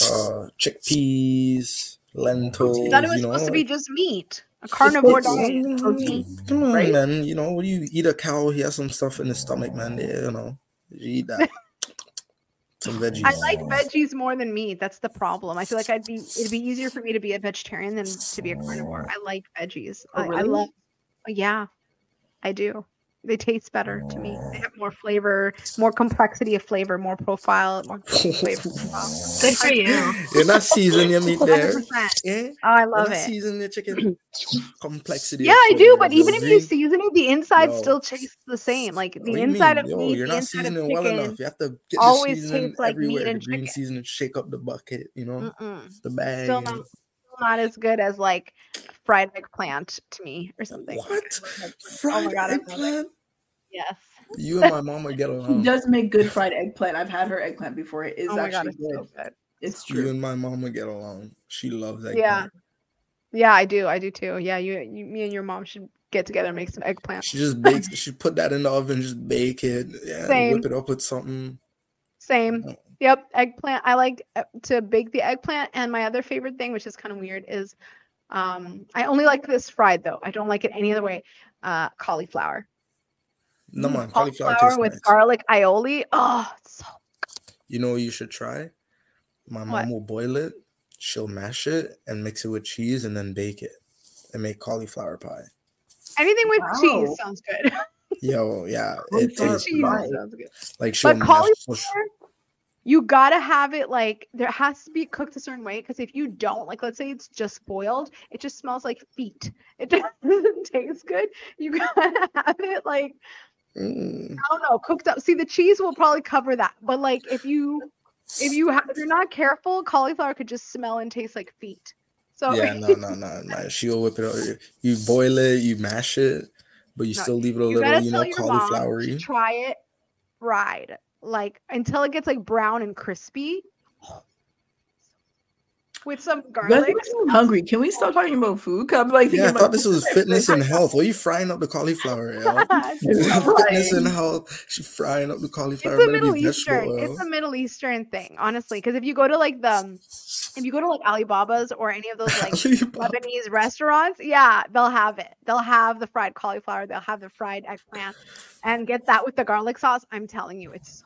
uh chickpeas, lentils. I thought it was you know, supposed to be just meat. A carnivore diet. Protein. Come on, right? man. You know, when you eat a cow, he has some stuff in his stomach, man. Yeah, you know, eat that. some veggies. I like veggies more than meat. That's the problem. I feel like I'd be it'd be easier for me to be a vegetarian than to be a carnivore. Oh. I like veggies. Oh, I, I love oh, yeah, I do. They taste better to me. They have more oh. flavor, more complexity of flavor, more profile, more flavor profile. Good for you. You're not seasoning your meat there. 100%. Yeah. Eh? Oh, I You're love not it. seasoning the chicken. Complexity. Yeah, of I do, but even if you really. season it, the inside Yo. still tastes the same. Like the do inside mean? of Yo, meat, you're the not inside of seasoning well enough. chicken. You have to get always your seasoning tastes like meat everywhere. and the green chicken. seasoning, shake up the bucket. You know, Mm-mm. the bag. Still and- not, as good as like fried eggplant to me or something. What? Oh Fried my God, I love it. eggplant? Yes. You and my mom would get He along. does make good fried eggplant. I've had her eggplant before. It is oh my god, actually it's good. so good. It's true. You and my mom would get along. She loves eggplant. Yeah. Yeah, I do. I do too. Yeah, you, you, me and your mom should get together and make some eggplant. She just bakes. she put that in the oven, just bake it. Yeah, Same. whip it up with something. Same. Oh. Yep, eggplant. I like uh, to bake the eggplant, and my other favorite thing, which is kind of weird, is um, I only like this fried though. I don't like it any other way. Uh, cauliflower. No man, cauliflower, Cauliflower with nice. garlic aioli. Oh, it's so You know what you should try? My mom What? will boil it. She'll mash it and mix it with cheese and then bake it and make cauliflower pie. anything with Wow. cheese sounds good. Yo, yeah, it tastes cheese sounds good. like she'll But mash. cauliflower, so sh- you gotta have it like there has to be cooked a certain way because if you don't, like let's say it's just boiled, it just smells like feet. It doesn't taste good. You gotta have it like Mm, I don't know, cooked up. See, the cheese will probably cover that, but like if you if you ha- if you're not careful, cauliflower could just smell and taste like feet. So yeah, no, no, no, no. She'll whip it up. You boil it, you mash it, but you No, still leave it a little, you know, mom cauliflowery. try it fried, like until it gets like brown and crispy, with some garlic. are making me hungry. Can we stop talking about food? 'Cause I'm like Yeah, I thought this was fitness and health. Why are you frying up the cauliflower, yo? Fitness and health. She's frying up the cauliflower. it's a Middle Eastern. oil. It's a Middle Eastern thing, honestly. Because if you go to like the, um, if you go to like Alibaba's or any of those like Lebanese restaurants, yeah, they'll have it. They'll have the fried cauliflower. They'll have the fried eggplant, and get that with the garlic sauce. I'm telling you, it's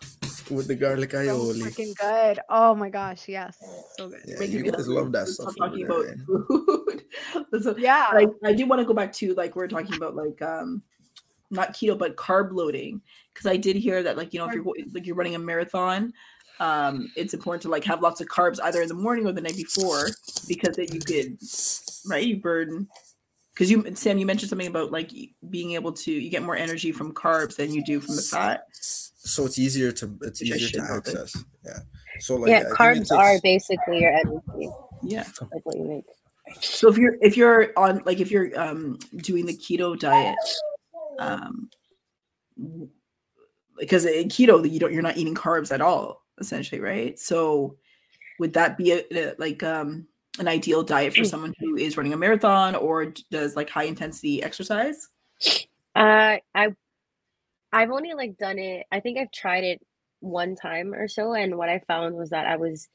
with the garlic aioli. so aioli. freaking good. Oh my gosh, yes, so good. Yeah, you guys hungry. love that Let's stuff. talking about food. Listen, Yeah, like I do want to go back to like we are talking about like um not keto but carb loading because I did hear that like you know if you're like you're running a marathon um, it's important to like have lots of carbs either in the morning or the night before because then you could, right? You burn because you Sam, you mentioned something about like being able to you get more energy from carbs than you do from the fat. So it's easier to it's Which easier to know this. access. Yeah. So like yeah, I think it carbs are basically your energy, Yeah. like what you make. So if you're if you're on like if you're um doing the keto diet, um because in keto you don't you're not eating carbs at all essentially, right? So would that be a, a- like um an ideal diet for someone who is running a marathon or does like high intensity exercise? Uh, I I've only like done it. I think I've tried it one time or so, and what I found was that I was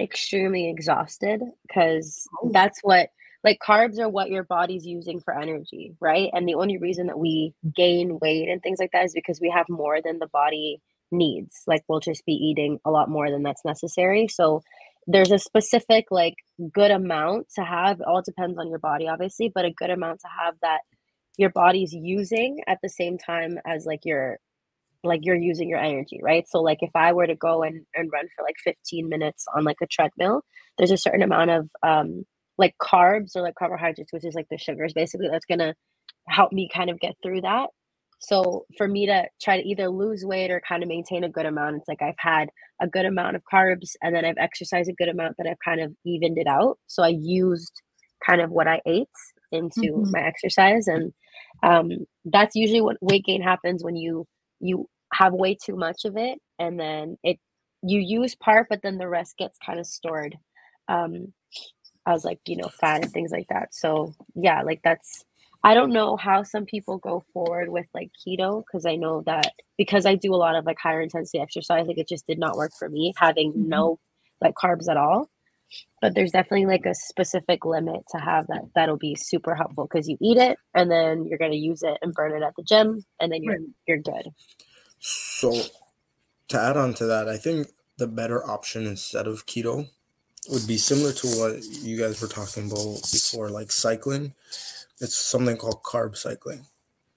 extremely exhausted because Oh. that's what like carbs are what your body's using for energy, right? And the only reason that we gain weight and things like that is because we have more than the body needs. Like we'll just be eating a lot more than that's necessary. So there's a specific like good amount to have. It all depends on your body, obviously, but a good amount to have that your body's using at the same time as like your like you're using your energy right so like if i were to go and, and run for like 15 minutes on like a treadmill there's a certain amount of um like carbs or like carbohydrates which is like the sugars basically that's gonna help me kind of get through that so for me to try to either lose weight or kind of maintain a good amount it's like i've had a good amount of carbs and then i've exercised a good amount that i've kind of evened it out so i used kind of what i ate into Mhm. my exercise and um, that's usually what weight gain happens when you you have way too much of it and then it you use part but then the rest gets kind of stored um as like you know fat and things like that so yeah like that's i don't know how some people go forward with like keto because i know that because i do a lot of like higher intensity exercise like it just did not work for me having Mhm. no like carbs at all but there's definitely like a specific limit to have that that'll be super helpful because you eat it and then you're going to use it and burn it at the gym and then you're Right. you're good So to add on to that, I think the better option instead of keto would be similar to what you guys were talking about before, like cycling. It's something called carb cycling.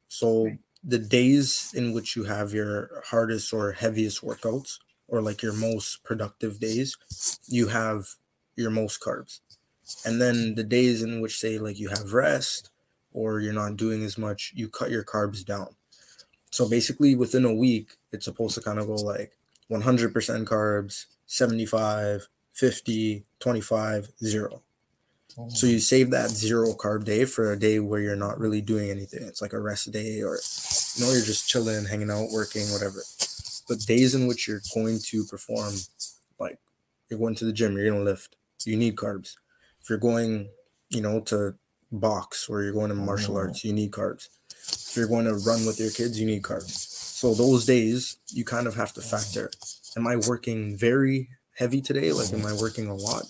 So the days in which you have your hardest or heaviest workouts, or like your most productive days, you have your most carbs. And then the days in which say like you have rest or you're not doing as much, you cut your carbs down. So basically within a week, it's supposed to kind of go like 100% carbs, 75, 50, 25, zero. So you save that zero carb day for a day where you're not really doing anything. It's like a rest day or you know you're just chilling, hanging out, working, whatever. But days in which you're going to perform like you're going to the gym, you're going to lift, you need carbs. If you're going, you know, to box or you're going to martial mm. arts, you need carbs. If you're going to run with your kids, you need carbs. So those days you kind of have to factor. Am I working very heavy today? Like am I working a lot?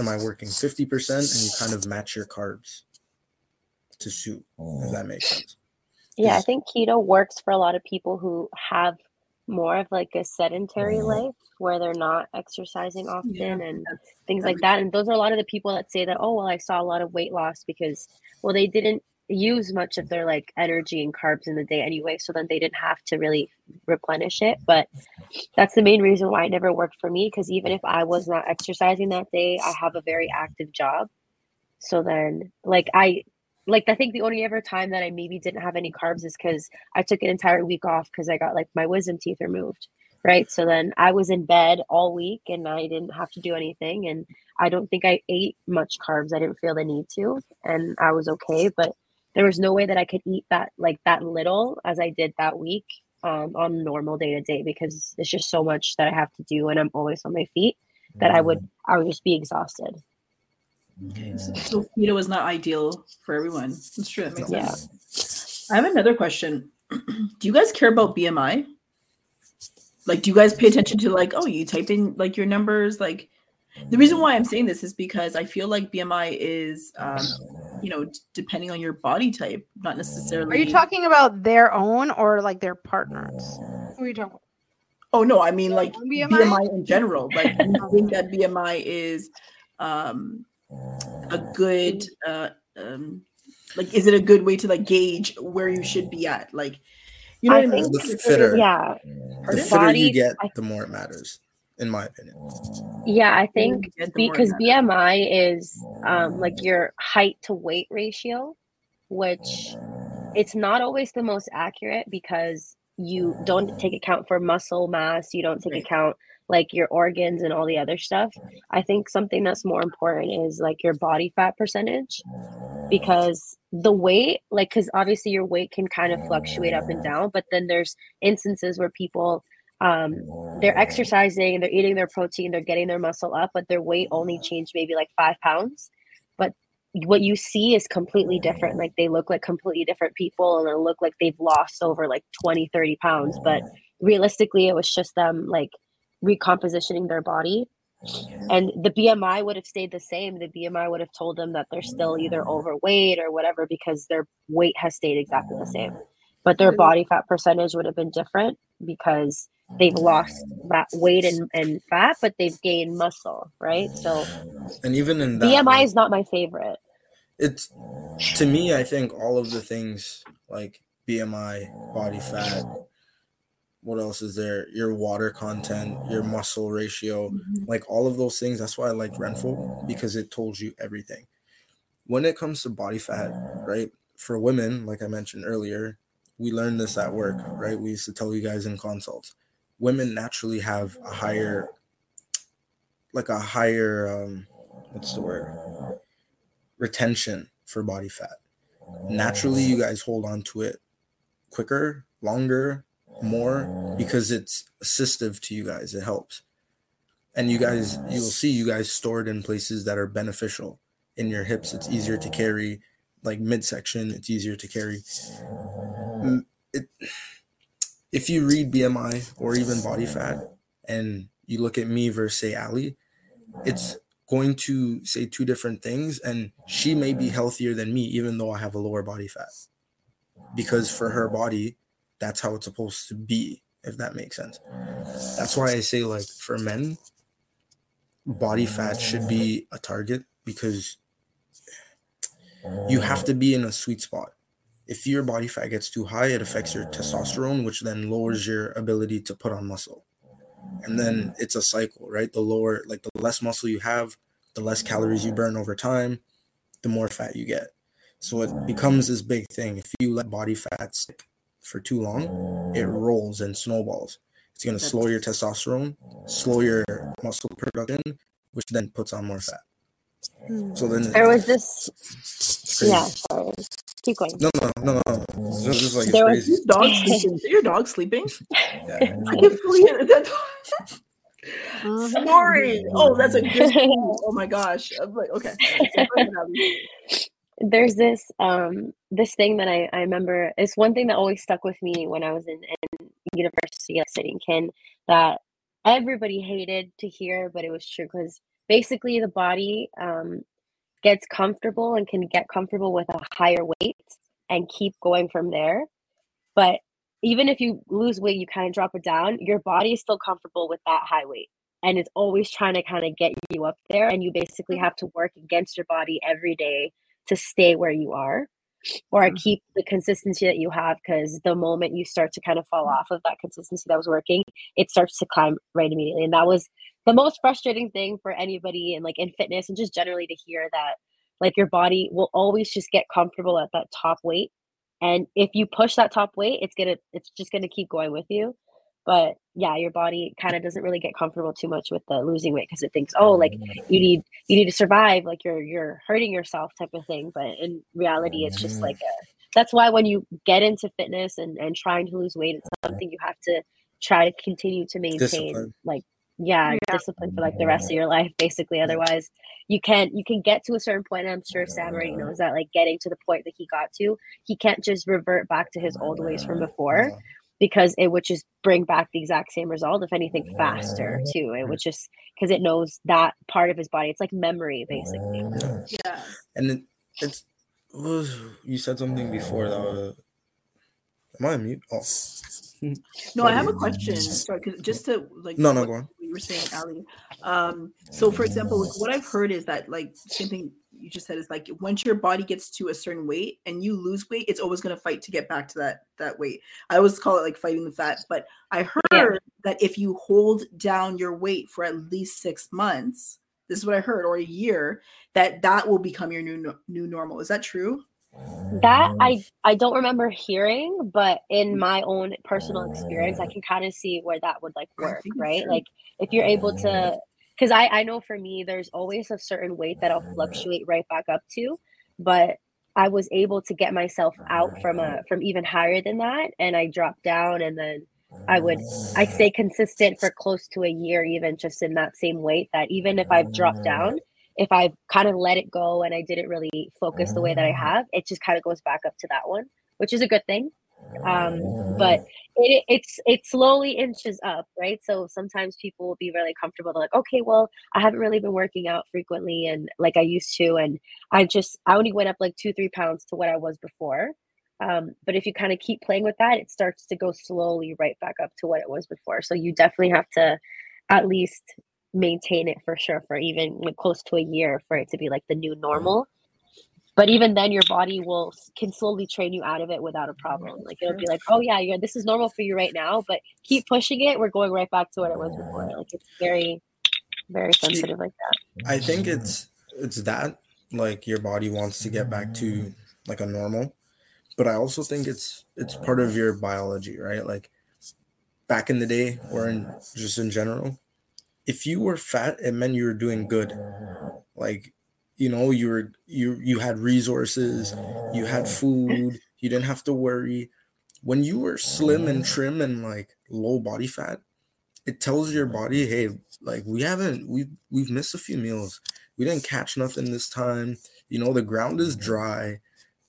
Am I working 50% and you kind of match your carbs to suit, if oh. that makes sense. yeah i think keto works for a lot of people who have more of like a sedentary life where they're not exercising often Yeah, and things like that and those are a lot of the people that say that oh well i saw a lot of weight loss because well they didn't use much of their like energy and carbs in the day anyway so then they didn't have to really replenish it but that's the main reason why it never worked for me because even if i was not exercising that day i have a very active job. So then like i like i think the only ever time that i maybe didn't have any carbs is because i took an entire week off because i got like my wisdom teeth removed right? So then i was in bed all week and i didn't have to do anything and i don't think i ate much carbs. I didn't feel the need to and i was okay but there was no way that i could eat that like that little as i did that week um, on normal day to day because it's just so much that i have to do and i'm always on my feet that i would i would just be exhausted Okay, so, so keto is not ideal for everyone. That's true. That makes Yeah. sense. I have another question. do you guys care about BMI? Like, do you guys pay attention to like, oh, you type in like your numbers? Like, the reason why I'm saying this is because I feel like BMI is, um, you know, d- depending on your body type, not necessarily. Are you talking about their own or like their partners? Who are you talking about? Oh no, I mean like BMI? BMI, in general. Like, do you think that BMI is um, a good, uh, um, like, is it a good way to like gauge where you should be at? Like, you know I what I mean? The fitter. yeah The Pardon? fitter you get, I- the more it matters. In my opinion. Yeah, I think you get, the more because. BMI is um, like your height to weight ratio, which it's not always the most accurate because you don't take account for muscle mass, you don't take Right. account like your organs and all the other stuff. I think something that's more important is like your body fat percentage because the weight, like, because obviously your weight can kind of fluctuate up and down, but then there's instances where people um they're exercising they're eating their protein they're getting their muscle up but their weight only changed maybe like five pounds. But what you see is completely different. Like they look like completely different people and they look like they've lost over like 20 30 pounds. But realistically it was just them like recompositioning their body. Mm-hmm. And the bmi would have stayed the same. The bmi would have told them that they're still either mm-hmm. overweight or whatever because their weight has stayed exactly the same. But their mm-hmm. body fat percentage would have been different because they've lost that weight and, and fat, but they've gained muscle, right? So And even in that, BMI is not my favorite. it's to me i think all of the things like bmi body fat what else is there your water content your muscle ratio mm-hmm. like all of those things that's why i like Renpho because it told you everything when it comes to body fat right for women like i mentioned earlier we learned this at work right we used to tell you guys in consults women naturally have a higher like a higher um what's the word retention for body fat. Naturally, you guys hold on to it quicker, longer, more because it's assistive to you guys. It helps. And you guys, you'll see you guys stored in places that are beneficial. In your hips, it's easier to carry, like midsection, it's easier to carry. It, if you read BMI or even body fat and you look at me versus say Ally, it's going to say two different things and she may be healthier than me even though i have a lower body fat because for her body that's how it's supposed to be if that makes sense. That's why i say like for men body fat should be a target because you have to be in a sweet spot if your body fat gets too high it affects your testosterone which then lowers your ability to put on muscle. And then mm. it's a cycle right? The lower like the less muscle you have the less calories you burn over time the more fat you get. So it becomes this big thing. If you let body fat stick for too long it rolls and snowballs. It's going to slow your testosterone slow your muscle production which then puts on more fat. Hmm. So then There was this, it's crazy. yeah, sorry. Keep going. no no no no it's just, just like There was- crazy Your dog sleeping. Is your dog sleeping? yeah. I can't believe it. That story. Oh, that's a good. Oh my gosh. I'm like, okay. So go ahead, Ally. there's this um this thing that I, I remember it's one thing that always stuck with me when I was in, in university like sitting kin that everybody hated to hear but it was true because basically the body um gets comfortable and can get comfortable with a higher weight and keep going from there. But even if you lose weight you kind of drop it down your body is still comfortable with that high weight and it's always trying to kind of get you up there and you basically have to work against your body every day to stay where you are or Mhm. keep the consistency that you have because the moment you start to kind of fall off of that consistency that was working it starts to climb right immediately and that was the most frustrating thing for anybody and like in fitness and just generally to hear that like your body will always just get comfortable at that top weight and if you push that top weight it's gonna it's just gonna keep going with you but yeah your body kind of doesn't really get comfortable too much with the losing weight because it thinks oh like mm. you need you need to survive like you're you're hurting yourself type of thing but in reality it's just like mm. a that's why when you get into fitness and and trying to lose weight it's something you have to try to continue to maintain Discipline. like yeah, Yeah. discipline for like the rest of mm. your life basically otherwise you can't you can get to a certain point and i'm sure sam already uh-huh. knows that like getting to the point that he got to he can't just revert back to his old ways from uh-huh. before because it would just bring back the exact same result if anything faster too it would just because it knows that part of his body it's like memory basically Yeah. and it, it's was you said something before that was am i on mute oh No, I have a question. Sorry, 'cause just to like No, no, go on. You were saying, Ally. Um, so for example, like, what I've heard is that like same thing you just said is like once your body gets to a certain weight and you lose weight, it's always going to fight to get back to that that weight. I always call it like fighting the fat, but I heard Yeah. that if you hold down your weight for at least 6 months, this is what I heard or a year, that that will become your new new normal. Is that true? That I I don't remember hearing, but in mm. my own personal experience, I can kind of see where that would like work, right? true. Like if you're able to, because I I know for me, there's always a certain weight that I'll fluctuate right back up to, but I was able to get myself out from a from even higher than that, and I dropped down, and then I would I stay consistent for close to a year, even just in that same weight. That even if I've dropped down, if I've kind of let it go and I didn't really focus the way that I have, it just kind of goes back up to that one, which is a good thing. Um, but it it's it slowly inches up, right? So sometimes people will be really comfortable. They're like, okay, well, I haven't really been working out frequently and like I used to, and I just I only went up like two three pounds to what I was before. Um, but if you kind of keep playing with that, it starts to go slowly right back up to what it was before. So you definitely have to at least maintain it for sure for even like close to a year for it to be like the new normal. But even then, your body will can slowly train you out of it without a problem. Like it'll be like, oh yeah, you're this is normal for you right now, but keep pushing it. We're going right back to what it was before. Like it's very, very sensitive like that. I think it's it's that like your body wants to get back to like a normal, but I also think it's it's part of your biology, right? Like back in the day or in just in general, if you were fat, it meant you were doing good. Like you know, you were you you had resources, you had food, you didn't have to worry. When you were slim and trim and like low body fat, it tells your body, hey, like we haven't we we've missed a few meals. We didn't catch nothing this time. You know, the ground is dry.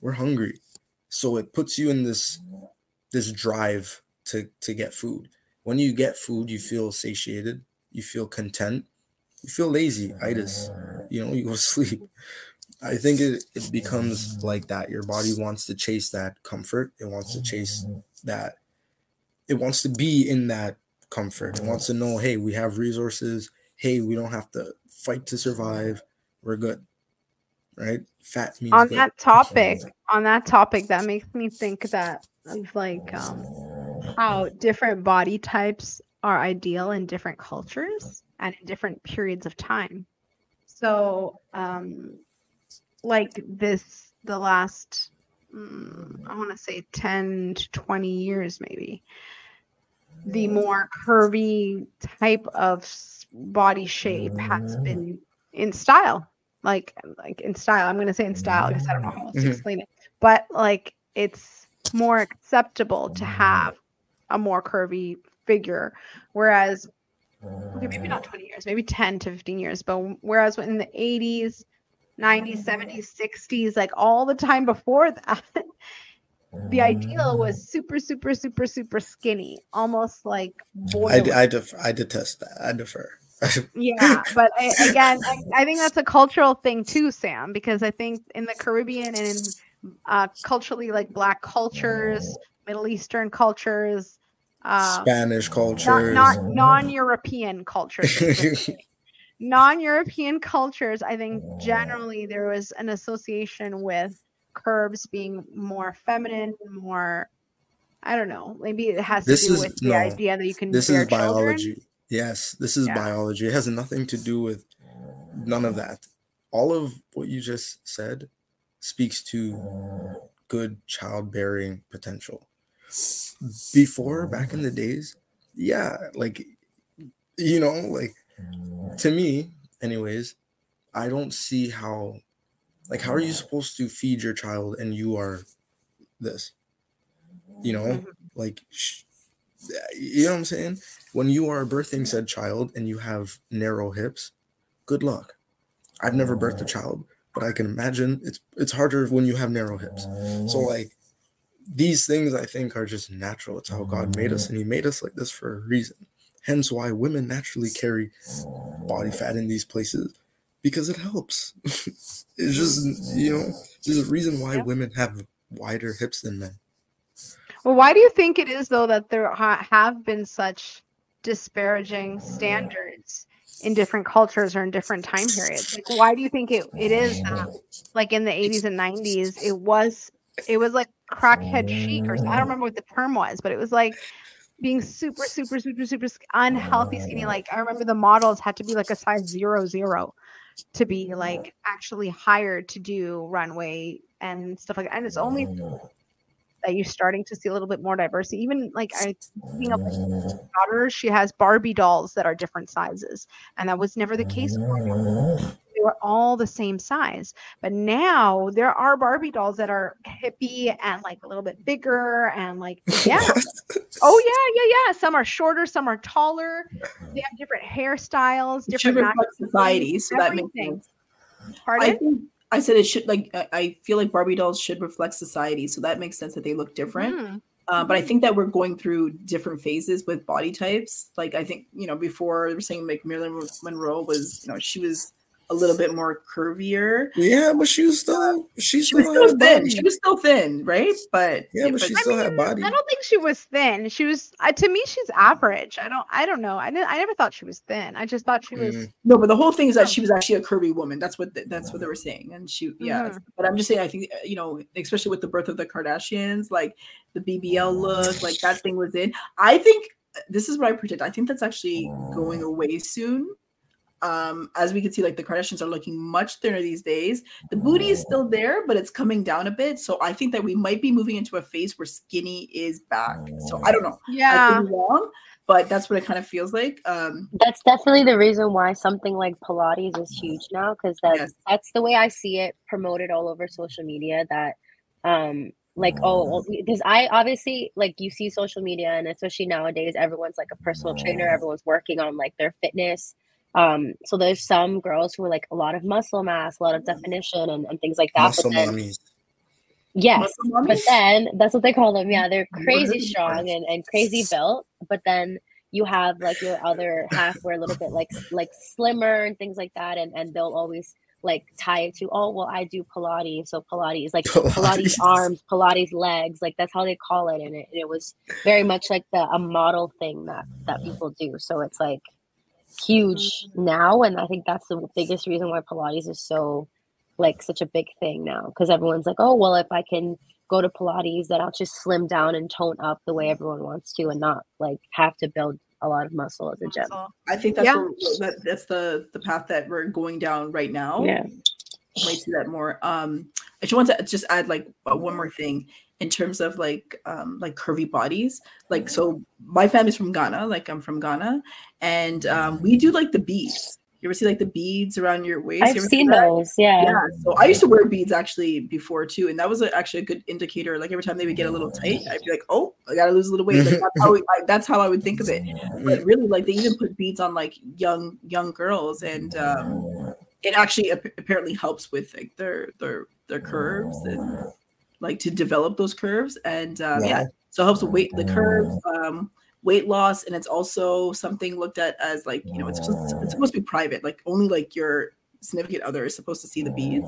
We're hungry. So it puts you in this this drive to to get food. When you get food, you feel satiated, you feel content, you feel lazy, itis, you know, you go to sleep. I think it, it becomes like that. Your body wants to chase that comfort. It wants to chase that. It wants to be in that comfort. It wants to know, hey, we have resources. Hey, we don't have to fight to survive. We're good. Right? Fat means on good. that topic on that topic that makes me think that of like um how different body types are ideal in different cultures and in different periods of time so um like this the last mm, i want to say 10 to 20 years maybe the more curvy type of body shape has been in style like like in style. I'm going to say in style because i don't know how else to Mhm. explain it. But like it's more acceptable to have a more curvy figure whereas okay maybe not 20 years maybe 10 to 15 years but whereas in the 80s 90s 70s 60s like all the time before that the ideal was super super super super skinny almost like I. I, def- I detest that. I defer. Yeah, but I, again, I, I think that's a cultural thing too, Sam, because I think in the Caribbean and in uh, culturally like Black cultures, Middle Eastern cultures, uh, Spanish not, culture. not non-European cultures, non-European cultures. I think generally there was an association with curves being more feminine, more. I don't know. Maybe it has This to do is- with the no, idea that you can this is children. biology. Yes, this is Yeah. biology. It has nothing to do with none of that. All of what you just said speaks to good childbearing potential. Before, back in the days, yeah, like, you know, like to me, anyways, I don't see how, like, how are you supposed to feed your child and you are this? You know, Mhm. like, sh- you know what I'm saying? When you are birthing said child and you have narrow hips, good luck. I've never birthed a child, but I can imagine it's it's harder when you have narrow hips. So like these things I think are just natural. It's how God made us, and He made us like this for a reason. Hence why women naturally carry body fat in these places because it helps. it's just you know, there's a reason why women have wider hips than men. Well, why do you think it is though that there ha- have been such disparaging standards in different cultures or in different time periods. Like, why do you think it, it is that, like in the 80s and 90s, it was it was like crackhead chic or I don't oh. remember what the term was, but it was like being super, super, super, super unhealthy skinny. Like I remember the models had to be like a size zero zero to be like actually hired to do runway and stuff like that. And it's only that you're starting to see a little bit more diversity. Even like I daughter, she has Barbie dolls that are different sizes, and that was never the case before. They were all the same size, but now there are Barbie dolls that are hippie and like a little bit bigger and like yeah, oh yeah, yeah, yeah. Some are shorter, some are taller. They have different hairstyles, different societies. so that makes sense. I think I said it should like I- feel like Barbie dolls should reflect society, so that makes sense that they look different. Hmm. Uh, but I think that we're going through different phases with body types. Like I think you know before they were saying like Marilyn Monroe was you know she was a little bit more curvier. Yeah, but she was still she She was still still thin. body. She was still thin, right? But Yeah, but she I still had mean, body. I don't think she was thin. She was uh, to me, she's average. I don't. I don't know. I didn't. I never thought she was thin. I just thought she was. Mm. No, but the whole thing is that she was actually a curvy woman. That's what th- that's what they were saying, and she yeah. Mhm. But I'm just saying, I think uh, you know, especially with the birth of the Kardashians, like the BBL look, like that thing was in. I think uh, this is what I predict. I think that's actually going away soon. Um, as we can see, like the Kardashians are looking much thinner these days. The booty is still there, but it's coming down a bit. So I think that we might be moving into a phase where skinny is back. So I don't know. I Yeah. could be wrong, but that's what it kind of feels like. Um, That's definitely the reason why something like Pilates is huge now, because that's Yes. that's the way I see it promoted all over social media. That, um, like oh, because I obviously like you see social media, and especially nowadays, everyone's like a personal trainer. Everyone's working on like their fitness. Um, so there's some girls who are like a lot of muscle mass, a lot of definition, and, and things like that. Muscle but then, mommies. yes, muscle but then that's what they call them. Yeah, they're crazy strong and, and crazy built. But then you have like your other half where a little bit like like slimmer and things like that, and and they'll always like tie it to oh well I do Pilates, so Pilates like Pilates, Pilates. arms, Pilates legs, like that's how they call it, and it, and it was very much like the a model thing that that people do. So it's like huge now, and I think that's the biggest reason why Pilates is so like such a big thing now because everyone's like, oh well, if I can go to Pilates, then I'll just slim down and tone up the way everyone wants to, and not like have to build a lot of muscle at the gym. I think that's Yeah. where, that, that's the the path that we're going down right now. Yeah. You might see that more. Um, I just want to just add like one more thing in terms of like um like curvy bodies. Like so, my family's from Ghana. Like I'm from Ghana, and um, we do like the beads. You ever see like the beads around your waist? You I've see seen those. Yeah. Yeah, so I used to wear beads actually before too, and that was a, actually a good indicator. Like every time they would get a little tight, I'd be like, "Oh, I gotta lose a little weight." Like, that's, how we, I, that's how I would think of it. But really, like they even put beads on like young young girls, and um, it actually ap- apparently helps with like their their their curves and like to develop those curves. And um, yeah, Wow. so it helps with weight the curve Um, weight loss and it's also something looked at as like you know it's, supposed- it's supposed to be private like only like your significant other is supposed to see the beads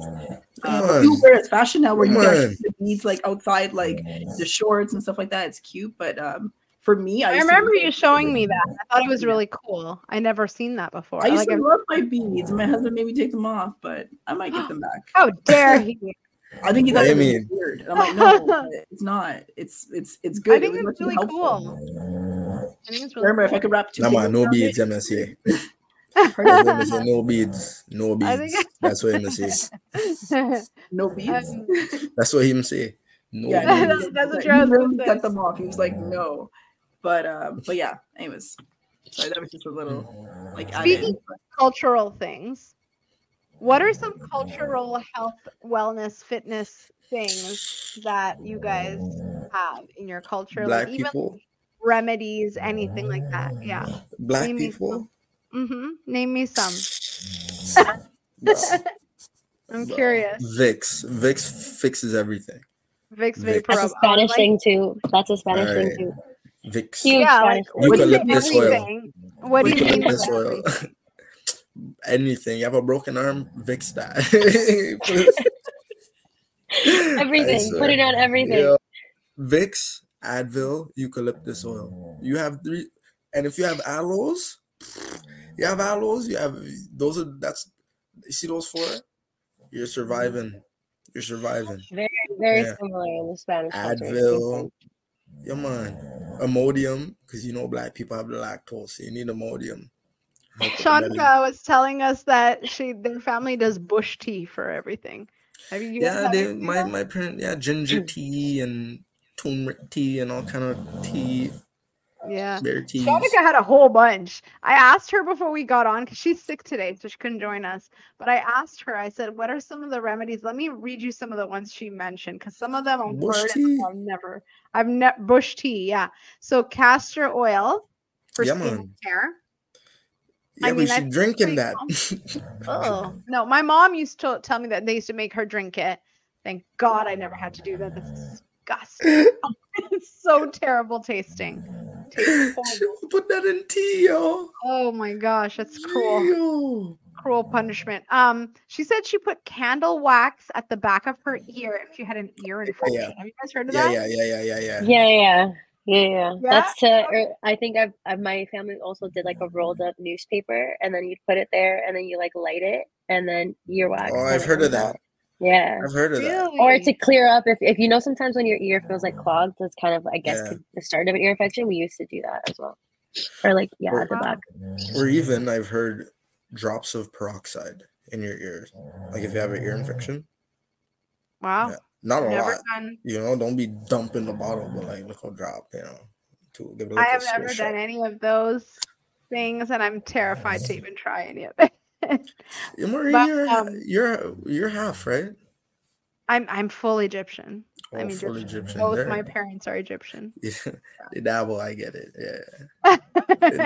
Come uh, on. but people wear it as fashion now where you Come can on. see the beads like outside like the shorts and stuff like that it's cute but um for me i, I remember you it- showing me that. I thought it was really cool. I never seen that before. i used Like, to I've- love my beads my husband made me take them off but i might get them back how dare he? I think he What thought it was mean? weird and i'm like no it's not it's it's it's good I think it it's really helpful. cool. I think it's really remember if i could wrap two Nah, man, fingers no beads, I'm gonna say. Pardon? Let me say no beads, no I think- That's what him say. no beads Um, That's what him say. No yeah, beads. he- that's what he Charles really cut them off. He was like, no. But um, but yeah, anyways. Sorry, that was just a little like added. Speaking cultural things. What are some cultural health, wellness, fitness things that you guys have in your culture? Black like even people, remedies, anything like that. Yeah. black Name me people. Mm-hmm. Name me some. Bro, I'm Bro. curious. Vicks, Vicks fixes everything. Vicks Vicks. Vapor That's a Spanish thing too. That's a Spanish thing too. Vicks. Huge Yeah, Spanish like thing. what do you mean Eucalyptus oil. What do you mean? Eucalyptus oil. Anything. You have a broken arm, Vicks that. Everything. Put it on everything. Yeah. Vicks, Advil, eucalyptus oil. You have three, and if you have aloes, You have aloes. You have those. Are that's you see those four. You're surviving. You're surviving. Very, very Yeah. similar in the Spanish. Advil. Yeah, man. Imodium, because you know black people have the lactose. So you need Imodium. Help with the belly. Shanika was telling us that she their family does bush tea for everything. Have you? Yeah, they, my that? my parent. Yeah, ginger mm. tea and turmeric tea and all kind of tea, yeah. Shanika had a whole bunch. I asked her before we got on because she's sick today, so she couldn't join us. But I asked her, I said, What are some of the remedies? Let me read you some of the ones she mentioned because some of them I've heard and I've never. I've never bush tea, yeah. So castor oil for Yeah, skin and hair. Yeah, I but mean, she that's drinking pretty that. Oh no, my mom used to tell me that they used to make her drink it. Thank God I never had to do that. That's disgusting. it's so terrible tasting. Tastes horrible. Put that in tea, yo. Oh my gosh, that's cruel. Yo. Cruel punishment. Um, she said she put candle wax at the back of her ear if she had an ear infection. yeah. Have you guys heard of Yeah, that? yeah, yeah, yeah, yeah, yeah. Yeah, yeah, yeah, yeah. Yeah? That's to. Or er, I think I've, i my family also did like a rolled up newspaper, and then you put it there, and then you like light it, and then earwax. Oh, I've heard of that. out. Yeah. I've heard of that. Or to clear up, if, if you know, sometimes when your ear feels like clogged, that's kind of, I guess, Yeah. the start of an ear infection. We used to do that as well. Or like, yeah, at the back. Or even I've heard drops of peroxide in your ears. Like if you have an ear infection. Wow. Yeah. Not a Never lot. done. You know, don't be dumping the bottle, but like little drop, you know. To give it I have never done up. any of those things, and I'm terrified to even try any of it. Marie, But, you're, um, you're you're half, right? I'm I'm full Egyptian. Oh, I'm full Egyptian. Egyptian. Both There. my parents are Egyptian. Yeah, they dabble. I get it. Yeah,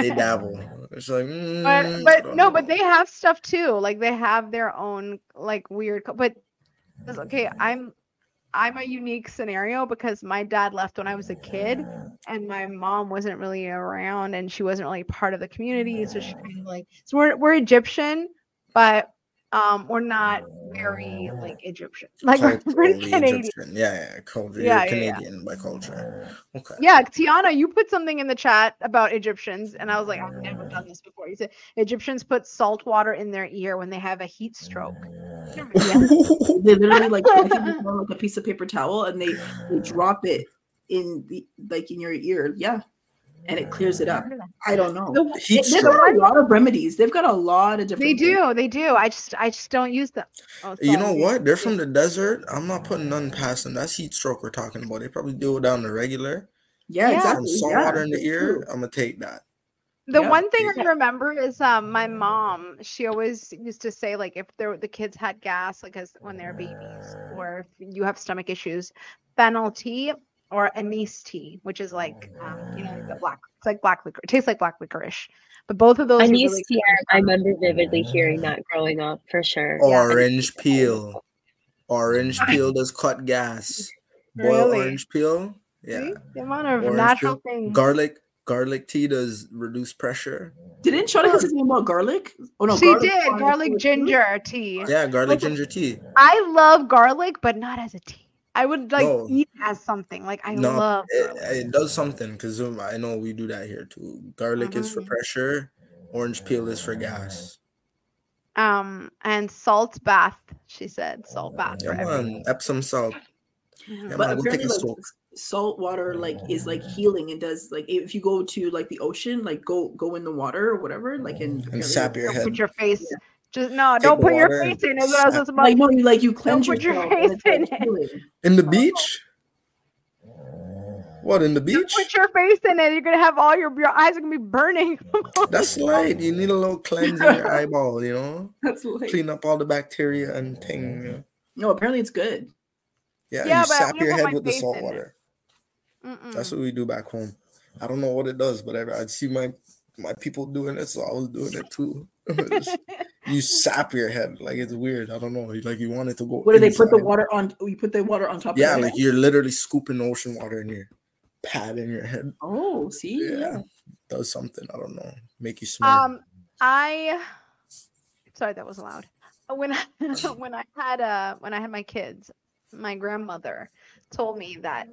they, dabble. It's like, mm, but but no, but they have stuff too. Like they have their own like weird. But okay, I'm I'm a unique scenario because my dad left when I was a kid, and my mom wasn't really around, and she wasn't really part of the community. So she kind of like so we're we're Egyptian, but um we're not very like Egyptian. Like we're pretty Culturally Canadian. Egyptian. Yeah, yeah, culture. Yeah, You're yeah, yeah. Canadian by culture. Okay. Yeah, Tiana, you put something in the chat about Egyptians, and I was like, I've never done this before. You said Egyptians put salt water in their ear when they have a heat stroke. They literally like I think it's more like a piece of paper towel and they, they drop it in the like in your ear. Yeah. And it clears it up. I don't know. The- They've stroke. got a lot of remedies. They've got a lot of different They things. do, they do. I just, I just don't use them. Oh, You know what? They're from the desert. I'm not putting none past them. That's heat stroke we're talking about. They probably do it down the regular. Yeah, Yeah. exactly. Some salt yeah, water in the ear. I'm gonna take that. The Yeah. one thing I remember is um my mom. She always used to say like if there the kids had gas like as when they're babies or if you have stomach issues, fennel tea or anise tea, which is like um, you know like the black it's like black liquor. It tastes like black licorice, but both of those. are Anise really tea, I I remember vividly hearing that growing up for sure. Yeah. Orange peel. Orange peel does cut gas. Boil Really? orange peel. Yeah. See? the amount of Orange natural peel. things. Garlic. Garlic tea does reduce pressure. Didn't Shauna say something about garlic? Oh no, she garlic did fine garlic too. ginger tea. Yeah, garlic Like- ginger tea. I love garlic, but not as a tea. I would like No. eat as something. Like I No, love it, it does something because I know we do that here too. Garlic is for Mhm. pressure. Orange peel is for gas. Um and salt bath. She said salt bath Yeah, for man. Epsom salt. Yeah, But man, go take apparently, a like salt water, like is like healing and does like if you go to like the ocean, like go go in the water or whatever, like and, And sap your head. put your face. Just no, Take don't the put your face and in. Is what I was sap- just about. like no, you like you cleanse put your yourself. and face like, in it. In the beach? What in the Don't beach? put your face in it. You're gonna have all your your eyes are gonna be burning. That's light. You need a little cleanse in your eyeball, you know? That's like Clean up all the bacteria and thing. you know? no. Apparently, it's good. Yeah, Yeah, you but sap your head with the salt water. That's what we do back home. I don't know what it does, but I, I'd see my my people doing it, so I was doing it too. Just- you sap your head like it's weird. I don't know. Like you want it to go. What do they put the water on? You put the water on top. Yeah, of like you're literally scooping ocean water in your pad in your head. oh, see, Yeah, yeah. does something. I don't know. Make you smell. Um, I sorry that was loud. When I, when I had uh when I had my kids, my grandmother told me that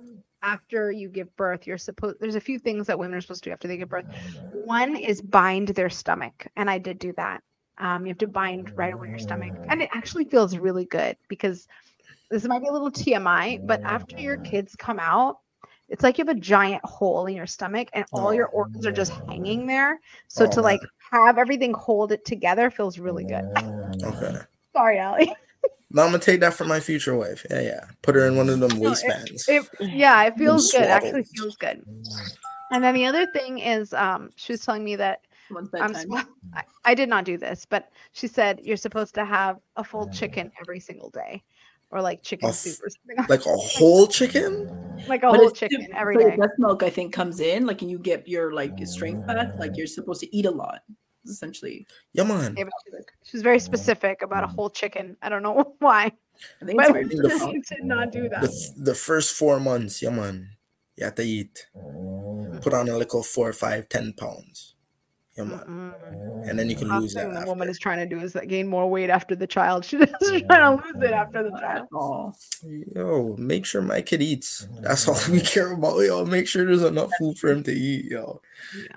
after you give birth, you're supposed there's a few things that women are supposed to do after they give birth. One is bind their stomach, and I did do that. Um, you have to bind right over your stomach, and it actually feels really good because this might be a little TMI, but after your kids come out, it's like you have a giant hole in your stomach and all your organs are just hanging there. So Oh, to like have everything hold it together feels really good. Okay. Sorry, Ally. Now I'm gonna take that for my future wife. Yeah, yeah. Put her in one of them No, it- waistbands. It, yeah, it feels good. Actually feels good. And then the other thing is, um, she was telling me that I'm. I, I did not do this, but she said you're supposed to have a full chicken every single day, or like chicken A f- soup or something, like a whole chicken? like a But whole chicken too- every so day. breast milk, I think, comes in like, and you get your like strength back. Like you're supposed to eat a lot, essentially. Yeah, man. Yeah, but she's, like, she's very specific about a mm. whole chicken. I don't know why, I think but it's in weird. the she did not do that. f- the first four months, yeah, man. You have to eat. Mm. Put on a little four, five, ten pounds. Yeah, man. Mm-mm. And then you can Last lose that. thing the woman is trying to do is like, gain more weight after the child. She's just trying to lose it after the child. Oh, Yo, make sure my kid eats. That's all we care about, yo. Make sure there's enough food for him to eat, yo.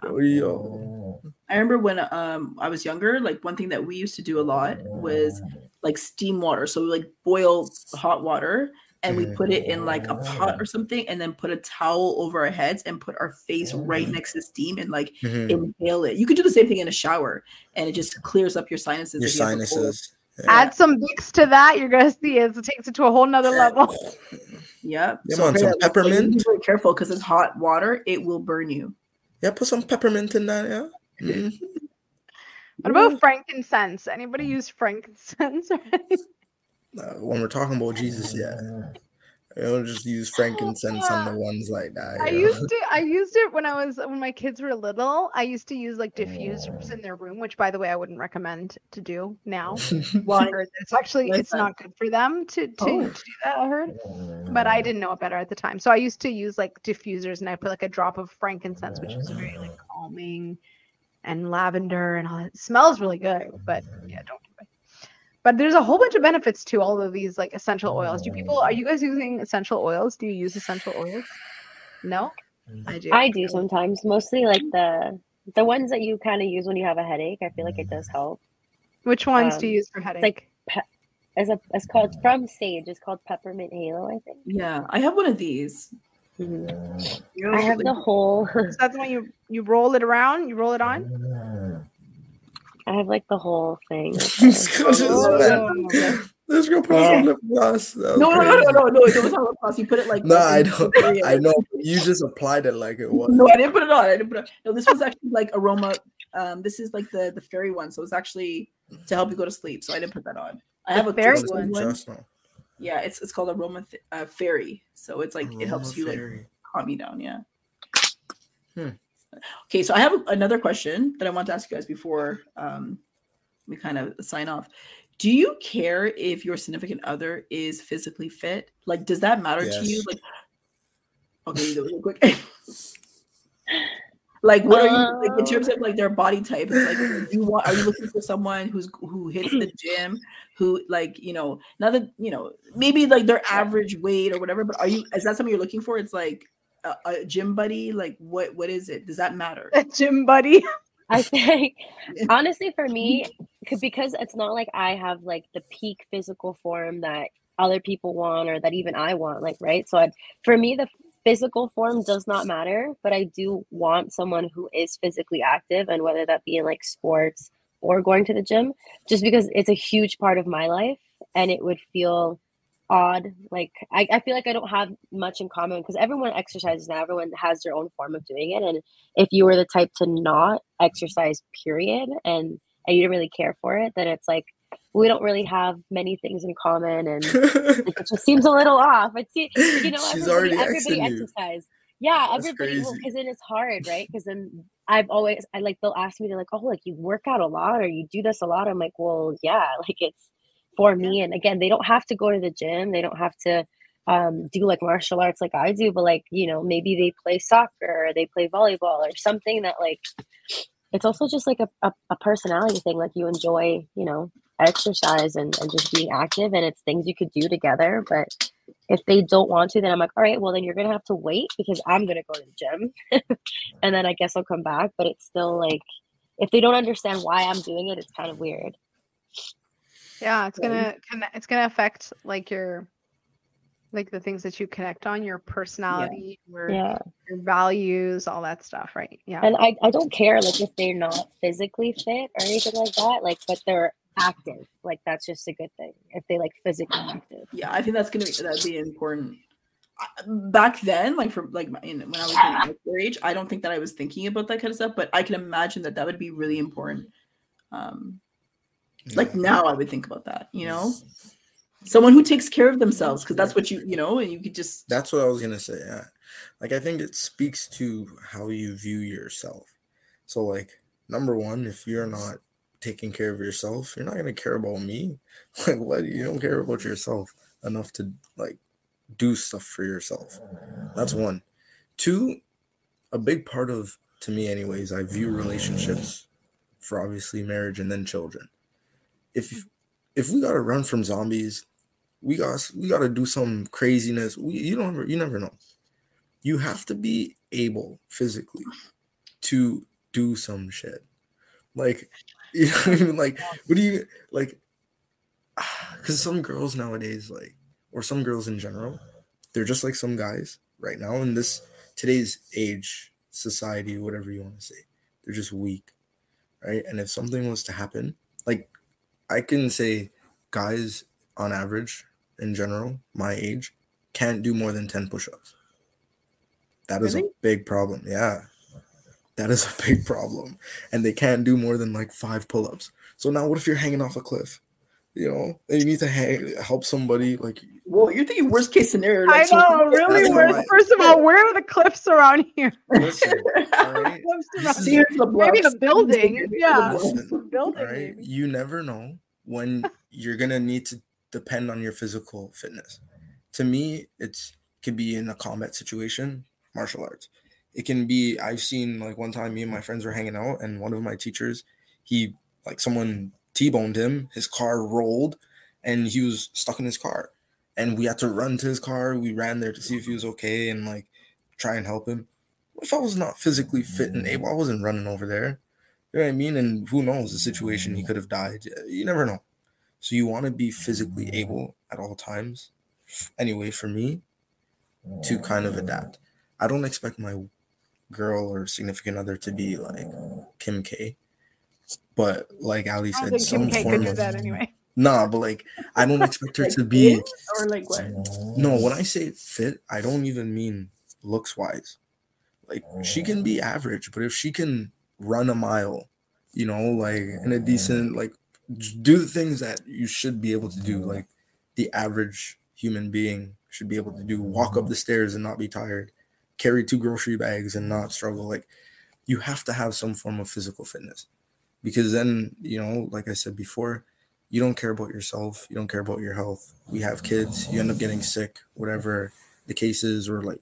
Yo, yo. I remember when um I was younger, like one thing that we used to do a lot was like steam water. So we like boil hot water and we put it in like a pot or something and then put a towel over our heads and put our face right next to steam and like Mhm. inhale it. You could do the same thing in a shower and it just clears up your sinuses. Your if you have sinuses. Add some Vicks to that, you're gonna see it, it takes it to a whole nother level. Yeah. Yeah, So man, some that, like, you peppermint. Be very careful because it's hot water. It will burn you. Yeah, put some peppermint in that, yeah. Mhm. What about frankincense? Anybody use frankincense? Uh, when we're talking about Jesus, yeah. I don't just use frankincense on the ones like that. I know? used to I used it when I was when my kids were little. I used to use like diffusers in their room, which by the way I wouldn't recommend to do now. Why? I heard It's actually Why it's not good for them to to, Oh. to do that, I heard. But I didn't know it better at the time. So I used to use like diffusers and I put like a drop of frankincense, which is very like calming and lavender and all that. It smells really good, but yeah, don't do it. But there's a whole bunch of benefits to all of these like essential oils. Do people are you guys using essential oils? Do you use essential oils? No? I do. I do sometimes, mostly like the the ones that you kind of use when you have a headache. I feel like it does help. Which ones do um, you use for headache? like As a it's called from Saje. It's called Peppermint Halo, I think. Yeah. I have one of these. You know, I have the whole. So that's when you you roll it around, you roll it on. I have like the whole thing. This girl just Oh. went- this put on lip gloss. That No, no, no, crazy. no, no, no. It was on lip gloss. You put it like. No, this I and- don't. I know. You just applied it like it was. No, I didn't put it on. I didn't put it on. No, this was actually like aroma. Um, this is like the the fairy one, so it's actually to help you go to sleep. So I didn't put that on. I have a fairy crystal one? One. Just now. Yeah, it's it's called aroma th- uh, fairy. So it's like it helps Aroma you like calm you down. Yeah. Hmm. Okay, so I have another question that I want to ask you guys before um, we kind of sign off. Do you care if your significant other is physically fit? Like, does that matter to you? Like, okay, you real quick. like, what are you like in terms um. of like their body type? It's like, you want? Are you looking for someone who's who hits the gym, who like you know, not that you know, maybe like their average weight or whatever. But are you? Is that something you're looking for? It's like a, a gym buddy. Like, what? What is it? Does that matter? A gym buddy. I think honestly for me, because it's not like I have like the peak physical form that other people want or that even I want, like right. So I, for me, the physical form does not matter, but I do want someone who is physically active, and whether that be in like sports or going to the gym, just because it's a huge part of my life, and it would feel odd. Like I, I feel like i don't have much in common because everyone exercises now everyone has their own form of doing it and if you were the type to not exercise period and and you didn't really care for it then it's like we don't really have many things in common and it just seems a little off. It's you know She's everybody, already everybody exercise. Yeah That's everybody because then it's hard right? Because then i've always i like they'll ask me they're like oh like you work out a lot or you do this a lot. I'm like well yeah like it's for me. And again they don't have to go to the gym. They don't have to um, do like martial arts like i do but like you know maybe they play soccer or they play volleyball or something that like it's also just like a, a, a personality thing like you enjoy you know exercise and, and just being active and it's things you could do together but if they don't want to, then I'm like, all right, well then you're gonna have to wait because I'm gonna go to the gym, and then I guess I'll come back. But it's still like, if they don't understand why I'm doing it, it's kind of weird. Yeah, it's gonna it's gonna affect like your like the things that you connect on, your personality, your Yeah, your values, all that stuff, right? Yeah. and I I don't care like if they're not physically fit or anything like that, like but they're active. Like that's just a good thing if they like physically active. Yeah, I think that's gonna be that'd be important. Back then, like for like my, in, when I was in like, their age, I don't think that I was thinking about that kind of stuff, but I can imagine that that would be really important. Um, like now, I would think about that. You know, someone who takes care of themselves because that's what you you know, and you could just That's what I was gonna say. Yeah, like I think it speaks to how you view yourself. So, like, number one, if you're not taking care of yourself, you're not gonna care about me. Like, what? You don't care about yourself enough to like do stuff for yourself. That's one. Two, a big part of to me, anyways, I view relationships for obviously marriage and then children. If if we gotta run from zombies, we got we got to do some craziness. We you don't ever, you never know. You have to be able physically to do some shit. Like you know what I mean? Like what do you like? Because some girls nowadays, like or some girls in general, they're just like some guys right now in this today's age society, whatever you want to say. They're just weak, right? And if something was to happen, like I can say, guys on average in general, my age, can't do more than 10 push ups. That is Really? a big problem. Yeah. That is a big problem. And they can't do more than like five pull ups. So now what if you're hanging off a cliff? You know, and you need to hang, help somebody like well, you're thinking worst case scenario. I like, so- know, really That's worse. First of all, where are the cliffs around here? listen, all right? Cliffs around is- See, here's the Maybe bluffs. a building, yeah. Listen, building, all right, maybe. you never know when you're gonna need to depend on your physical fitness. To me, it's could be in a combat situation, martial arts. It can be. I've seen like one time, me and my friends were hanging out, and one of my teachers, he like someone t-boned him. His car rolled, and he was stuck in his car, and we had to run to his car. We ran there to see if he was okay and like try and help him. If I was not physically fit and able, I wasn't running over there. You know what I mean? And who knows the situation? He could have died. You never know. So you want to be physically able at all times. Anyway, for me, to kind of adapt. I don't expect my girl or significant other to be like Kim K. But like Ali I said, think some Kim form of that anyway. nah. But like, I don't expect her Like to be. fit or like what? No, when I say fit, I don't even mean looks wise. Like she can be average, but if she can run a mile, you know, like in a decent like do the things that you should be able to do, like the average human being should be able to do, walk up the stairs and not be tired, carry two grocery bags and not struggle. Like you have to have some form of physical fitness. Because then, you know, like I said before, you don't care about yourself, you don't care about your health. We have kids, you end up getting sick, whatever the case is, or like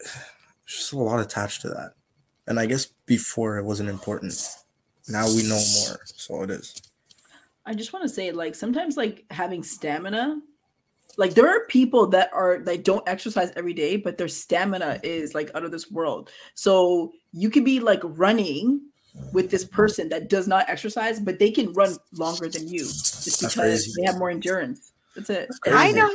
just a lot attached to that. And I guess before it wasn't important. Now we know more, so it is. I just want to say, like, sometimes, like, having stamina, like, there are people that are, that don't exercise every day, but their stamina is, like, out of this world. So you could be, like, running with this person that does not exercise, but they can run longer than you just because they have more endurance. That's it. I know.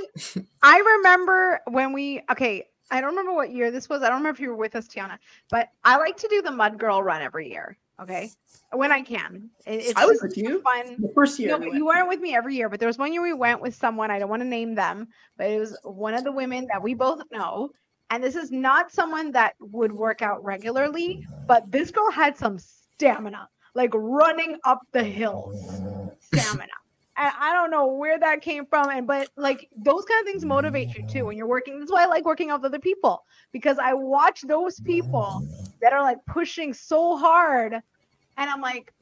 I remember when we okay. I don't remember what year this was. I don't remember if you were with us, Tiana, but I like to do the Mud Girl run every year. Okay, when I can. It- it's I was with you fun. the first year. No, we you weren't with me every year, but there was one year we went with someone. I don't want to name them, but it was one of the women that we both know. And this is not someone that would work out regularly, but this girl had some stamina, like running up the hills. Stamina. And I don't know where that came from. And but like those kind of things motivate you too when you're working. That's why I like working out with other people because I watch those people that are like pushing so hard, and I'm like,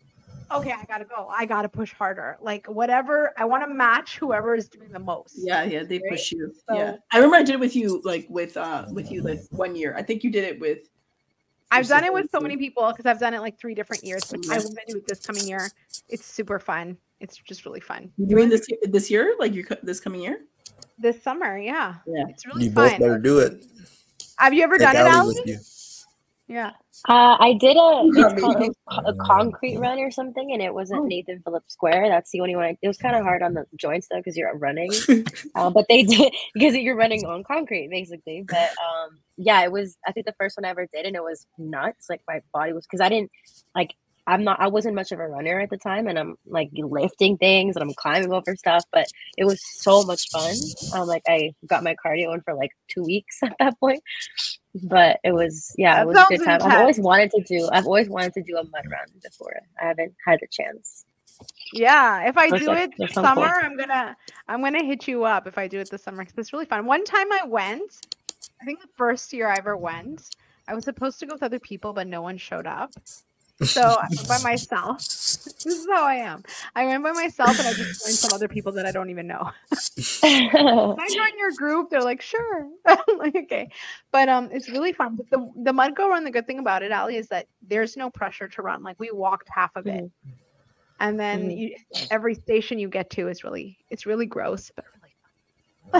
okay, I gotta go. I gotta push harder. Like whatever, I want to match whoever is doing the most. Yeah, yeah, they Right? push you. So- yeah, I remember I did it with you, like with uh with you, like one year. I think you did it with. I've done it with so many people because I've done it like three different years. But I will do it this coming year. It's super fun. It's just really fun. You doing this this year? Like you this coming year? this summer. Yeah, Yeah. it's really You both better do it. Have you ever Take done it, Ally Ally? with you. Yeah. Uh, I did a it's called a, a concrete run or something, and it wasn't Oh. Nathan Phillips Square. That's the only one. I, it was kind of hard on the joints though because you're running, uh, but they did because you're running on concrete basically. But um, yeah, it was. I think the first one I ever did, and it was nuts. Like my body was because I didn't like. I'm not. I wasn't much of a runner at the time, and I'm like lifting things and I'm climbing over stuff. But it was so much fun. Um, like I got my cardio in for like two weeks at that point. But it was yeah, That it was a good time. I've always wanted to do. I've always wanted to do a mud run before. I haven't had the chance. Yeah, if I do like it there's this some cool. summer, I'm gonna I'm gonna hit you up if I do it this summer because it's really fun. One time I went, I think the first year I ever went, I was supposed to go with other people, but no one showed up. So by myself. This is how I am. I went by myself and I just joined some other people that I don't even know. Can I join your group? They're like, sure. I'm like, okay. But um it's really fun. But the the mud go run, the good thing about it, Ally, is that there's no pressure to run. Like we walked half of it. Mhm. And then Mhm. you, every station you get to is really it's really gross, but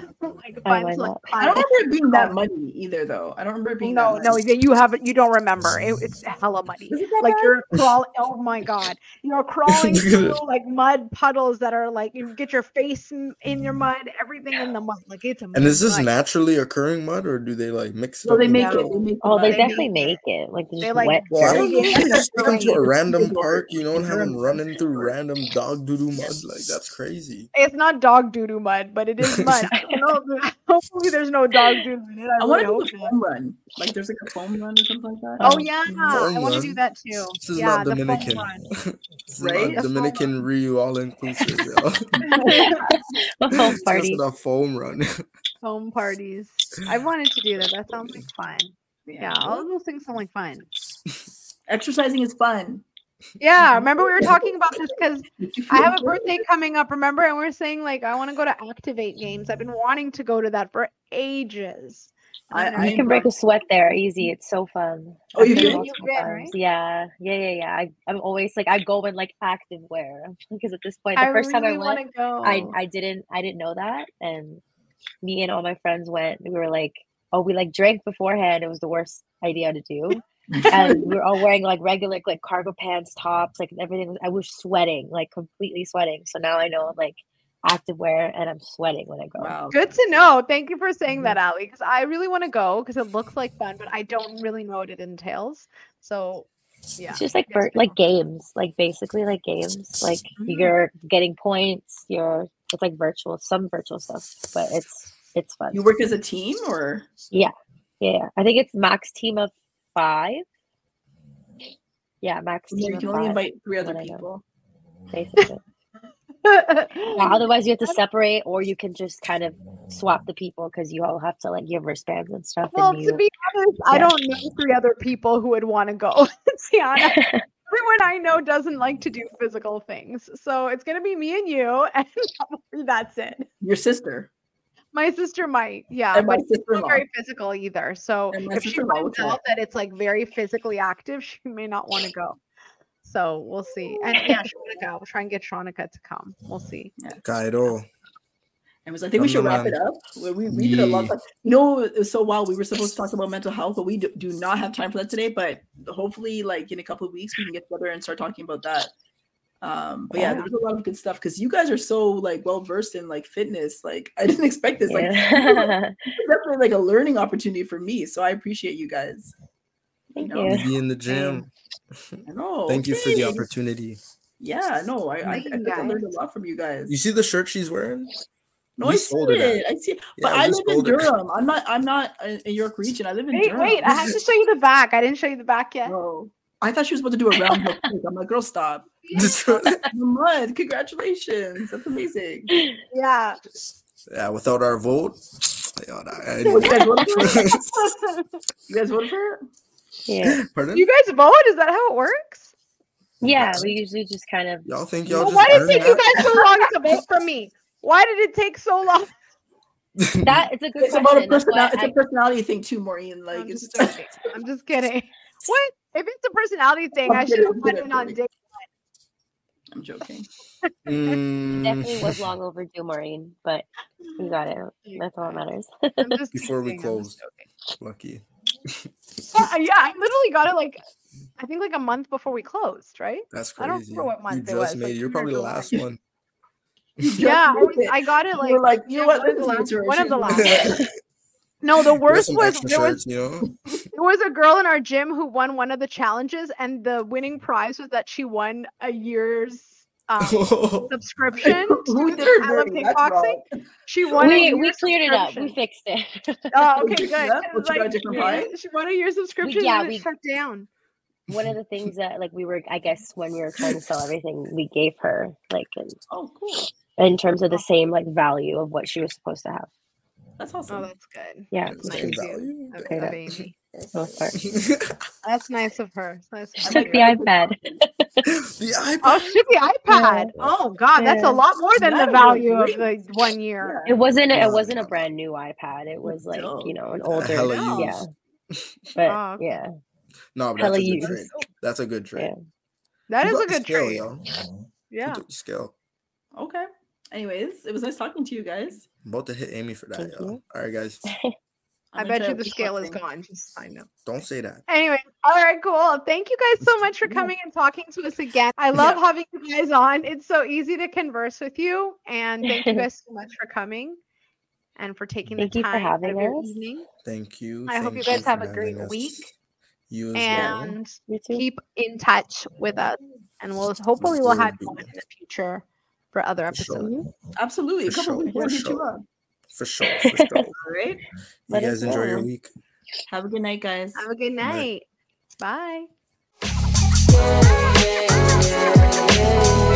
really fun. like fun why to, like. I don't remember it being that muddy either, though. I don't remember it being No, that no, you haven't. You don't remember. It, it's hella muddy. Is it that Like bad? you're crawling. Oh my god, you're crawling through like mud puddles that are like you get your face in, in your mud, everything in the mud. Like it's a. And is this mud. naturally occurring mud, or do they like mix it No, they make it. They make oh, the they mud. definitely make it. Like They, just like, wet. Well, I don't know. Yeah, You just take them to a random park. You don't have them running through random dog doo doo mud. Like that's crazy. It's not dog doo doo mud, but it is mud. I know. Hopefully, there's no dog doo doo in it. I, I want to do hope the not. foam run. Like there's like a foam run or something like that. Oh Oh, yeah, I want to do that too. This is yeah, not Dominican. this is Right? not foam Dominican Rio all inclusive. Yo. A home Just party. a foam run. foam parties. I wanted to do that. That sounds like fun. Yeah, all of those things sound like fun. Exercising is fun. Yeah, remember we were talking about this because I have a birthday coming up, remember? And we are saying like I want to go to Activate Games. I've been wanting to go to that for ages. And I- I You can break a sweat there easy. It's so fun. Oh, I've you been did? You've been, right? Yeah, yeah, yeah, yeah. I, I'm always like I go in like active wear because at this point, the I first time I went, go. I I didn't I didn't know that, and me and all my friends went. We were like, oh, we like drank beforehand. It was the worst idea to do, and we were all wearing like regular like cargo pants, tops, like everything. I was sweating, like completely sweating. So now I know like active wear, and I'm sweating when I go. Wow. Good to know. Thank you for saying Mhm. that, Ally, because I really want to go because it looks like fun, but I don't really know what it entails. So, yeah. It's just like yes, like games, like basically like games. Like Mhm. you're getting points. You're it's like virtual, some virtual stuff, but it's it's fun. You work as a team or Yeah, yeah. I think it's max team of five. Yeah, max you can only invite three other what I know. people? Basically. Yeah, otherwise, you have to separate, or you can just kind of swap the people because you all have to like give wristbands and stuff. well, and to be honest, I don't know three other people who would want to go. Tiana, everyone I know doesn't like to do physical things. So it's going to be me and you, and that's it. Your sister My sister might, yeah, and my but it's not sister-in-law. very physical either. So if she sister-in-law finds out that it's like very physically active, she may not want to go. So we'll see. And yeah, Shanika, we'll try and get Shanika to come. We'll see. Cairo. And was I think we should wrap it up. We, we, we did a lot. Yeah. Of, you know, so while we were supposed to talk about mental health, but we do, do not have time for that today. But hopefully, like in a couple of weeks, we can get together and start talking about that. Um, but yeah, Yeah. there's a lot of good stuff because you guys are so like well versed in like fitness. Like I didn't expect this. Like yeah. it's definitely like a learning opportunity for me. So I appreciate you guys. Thank know, you. Be in the gym. I know. Thank you for the opportunity. Yeah, no, I I, I think I learned a lot from you guys. You see the shirt she's wearing? no, we I see sold it. I see it. But Yeah, I live in sold her. Durham. I'm not. I'm not in in York Region. I live in Wait, Durham. wait, I have to show you the back. I didn't show you the back yet. Oh, I thought she was about to do a round hook kick. I'm like, girl, stop. The mud. Congratulations. That's amazing. Yeah. yeah, without our vote. Yeah, I- You guys I- voted for it? You guys voted for it? Yeah. Pardon? you guys vote? Is that how it works? Yeah, we usually just kind of Y'all think y'all just why did it take you guys so long to vote for me? Why did it take so long? that it's a good It's question. about a personality. It's I- a personality thing too, Maureen. Like I'm it's just joking. I'm just kidding. What? If it's a personality thing, I'm I should have I'm went in on I'm day. I'm joking. Definitely Mm, was long overdue, Maureen, but you got it. That's all that matters. Before we kidding, closed. lucky. joking. Yeah, I literally got it like I think like a month before we closed, right? That's crazy. I don't remember what you month it was, made like. You're probably the July. last one. Yeah, I, was- I got it You like were like, you know what? one of the last- one of the She's- last. No, the worst was extra there was shirts, you know. there was a girl in our gym who won one of the challenges, and the winning prize was that she won a year's um, subscription Who to did her I Love dirty? That's Kickboxing. She won. we year's we cleared it up. We fixed it. Oh, We okay, fixed good. up? 'cause, But you got a different yeah, prize? She won a year's subscription. yeah, and we- shut down. One of the things that like we were, I guess, when we were trying to sell everything, we gave her like in, Oh, cool. in terms of the same like value of what she was supposed to have. That's Oh, awesome. that's good. Yeah, That's nice. value. Okay, that- Amy. for the most. That's nice of her. That's She nice took of the her. iPad. the iPad. Oh, she took the iPad. Oh God, that's Yeah. a lot more than the That is value of great. the one year. It wasn't. It wasn't a brand new iPad. It was like No. you know an older. hella Yeah, used. but Oh, okay. yeah, No, but that's a good used. trade. That's a good trade. yeah. That Who is a good skill, trade. yo? Who Yeah. took the skill? Okay. Anyways, it was nice talking to you guys. I'm about to hit Amy for that, Thank mm-hmm. yo. All right, guys. I I'm bet you the scale is gone. Just I know. Don't say that. Anyway, all right, cool. Thank you guys so much for coming and talking to us again. I love Yeah. having you guys on. It's so easy to converse with you, and thank you guys so much for coming and for taking Thank the you for time out of having your us. evening. Thank you. I hope you guys for have a great us. week, You as well. and You keep in touch with us. And we'll hopefully we'll have you on in the future for other For sure. episodes. Mm-hmm. Absolutely. A For couple sure, weeks we'll for hit you sure. up. For sure. For sure. All right. Mm-hmm. you Let guys enjoy your week. Have a good night, guys. Have a good night. night. Bye. Yeah.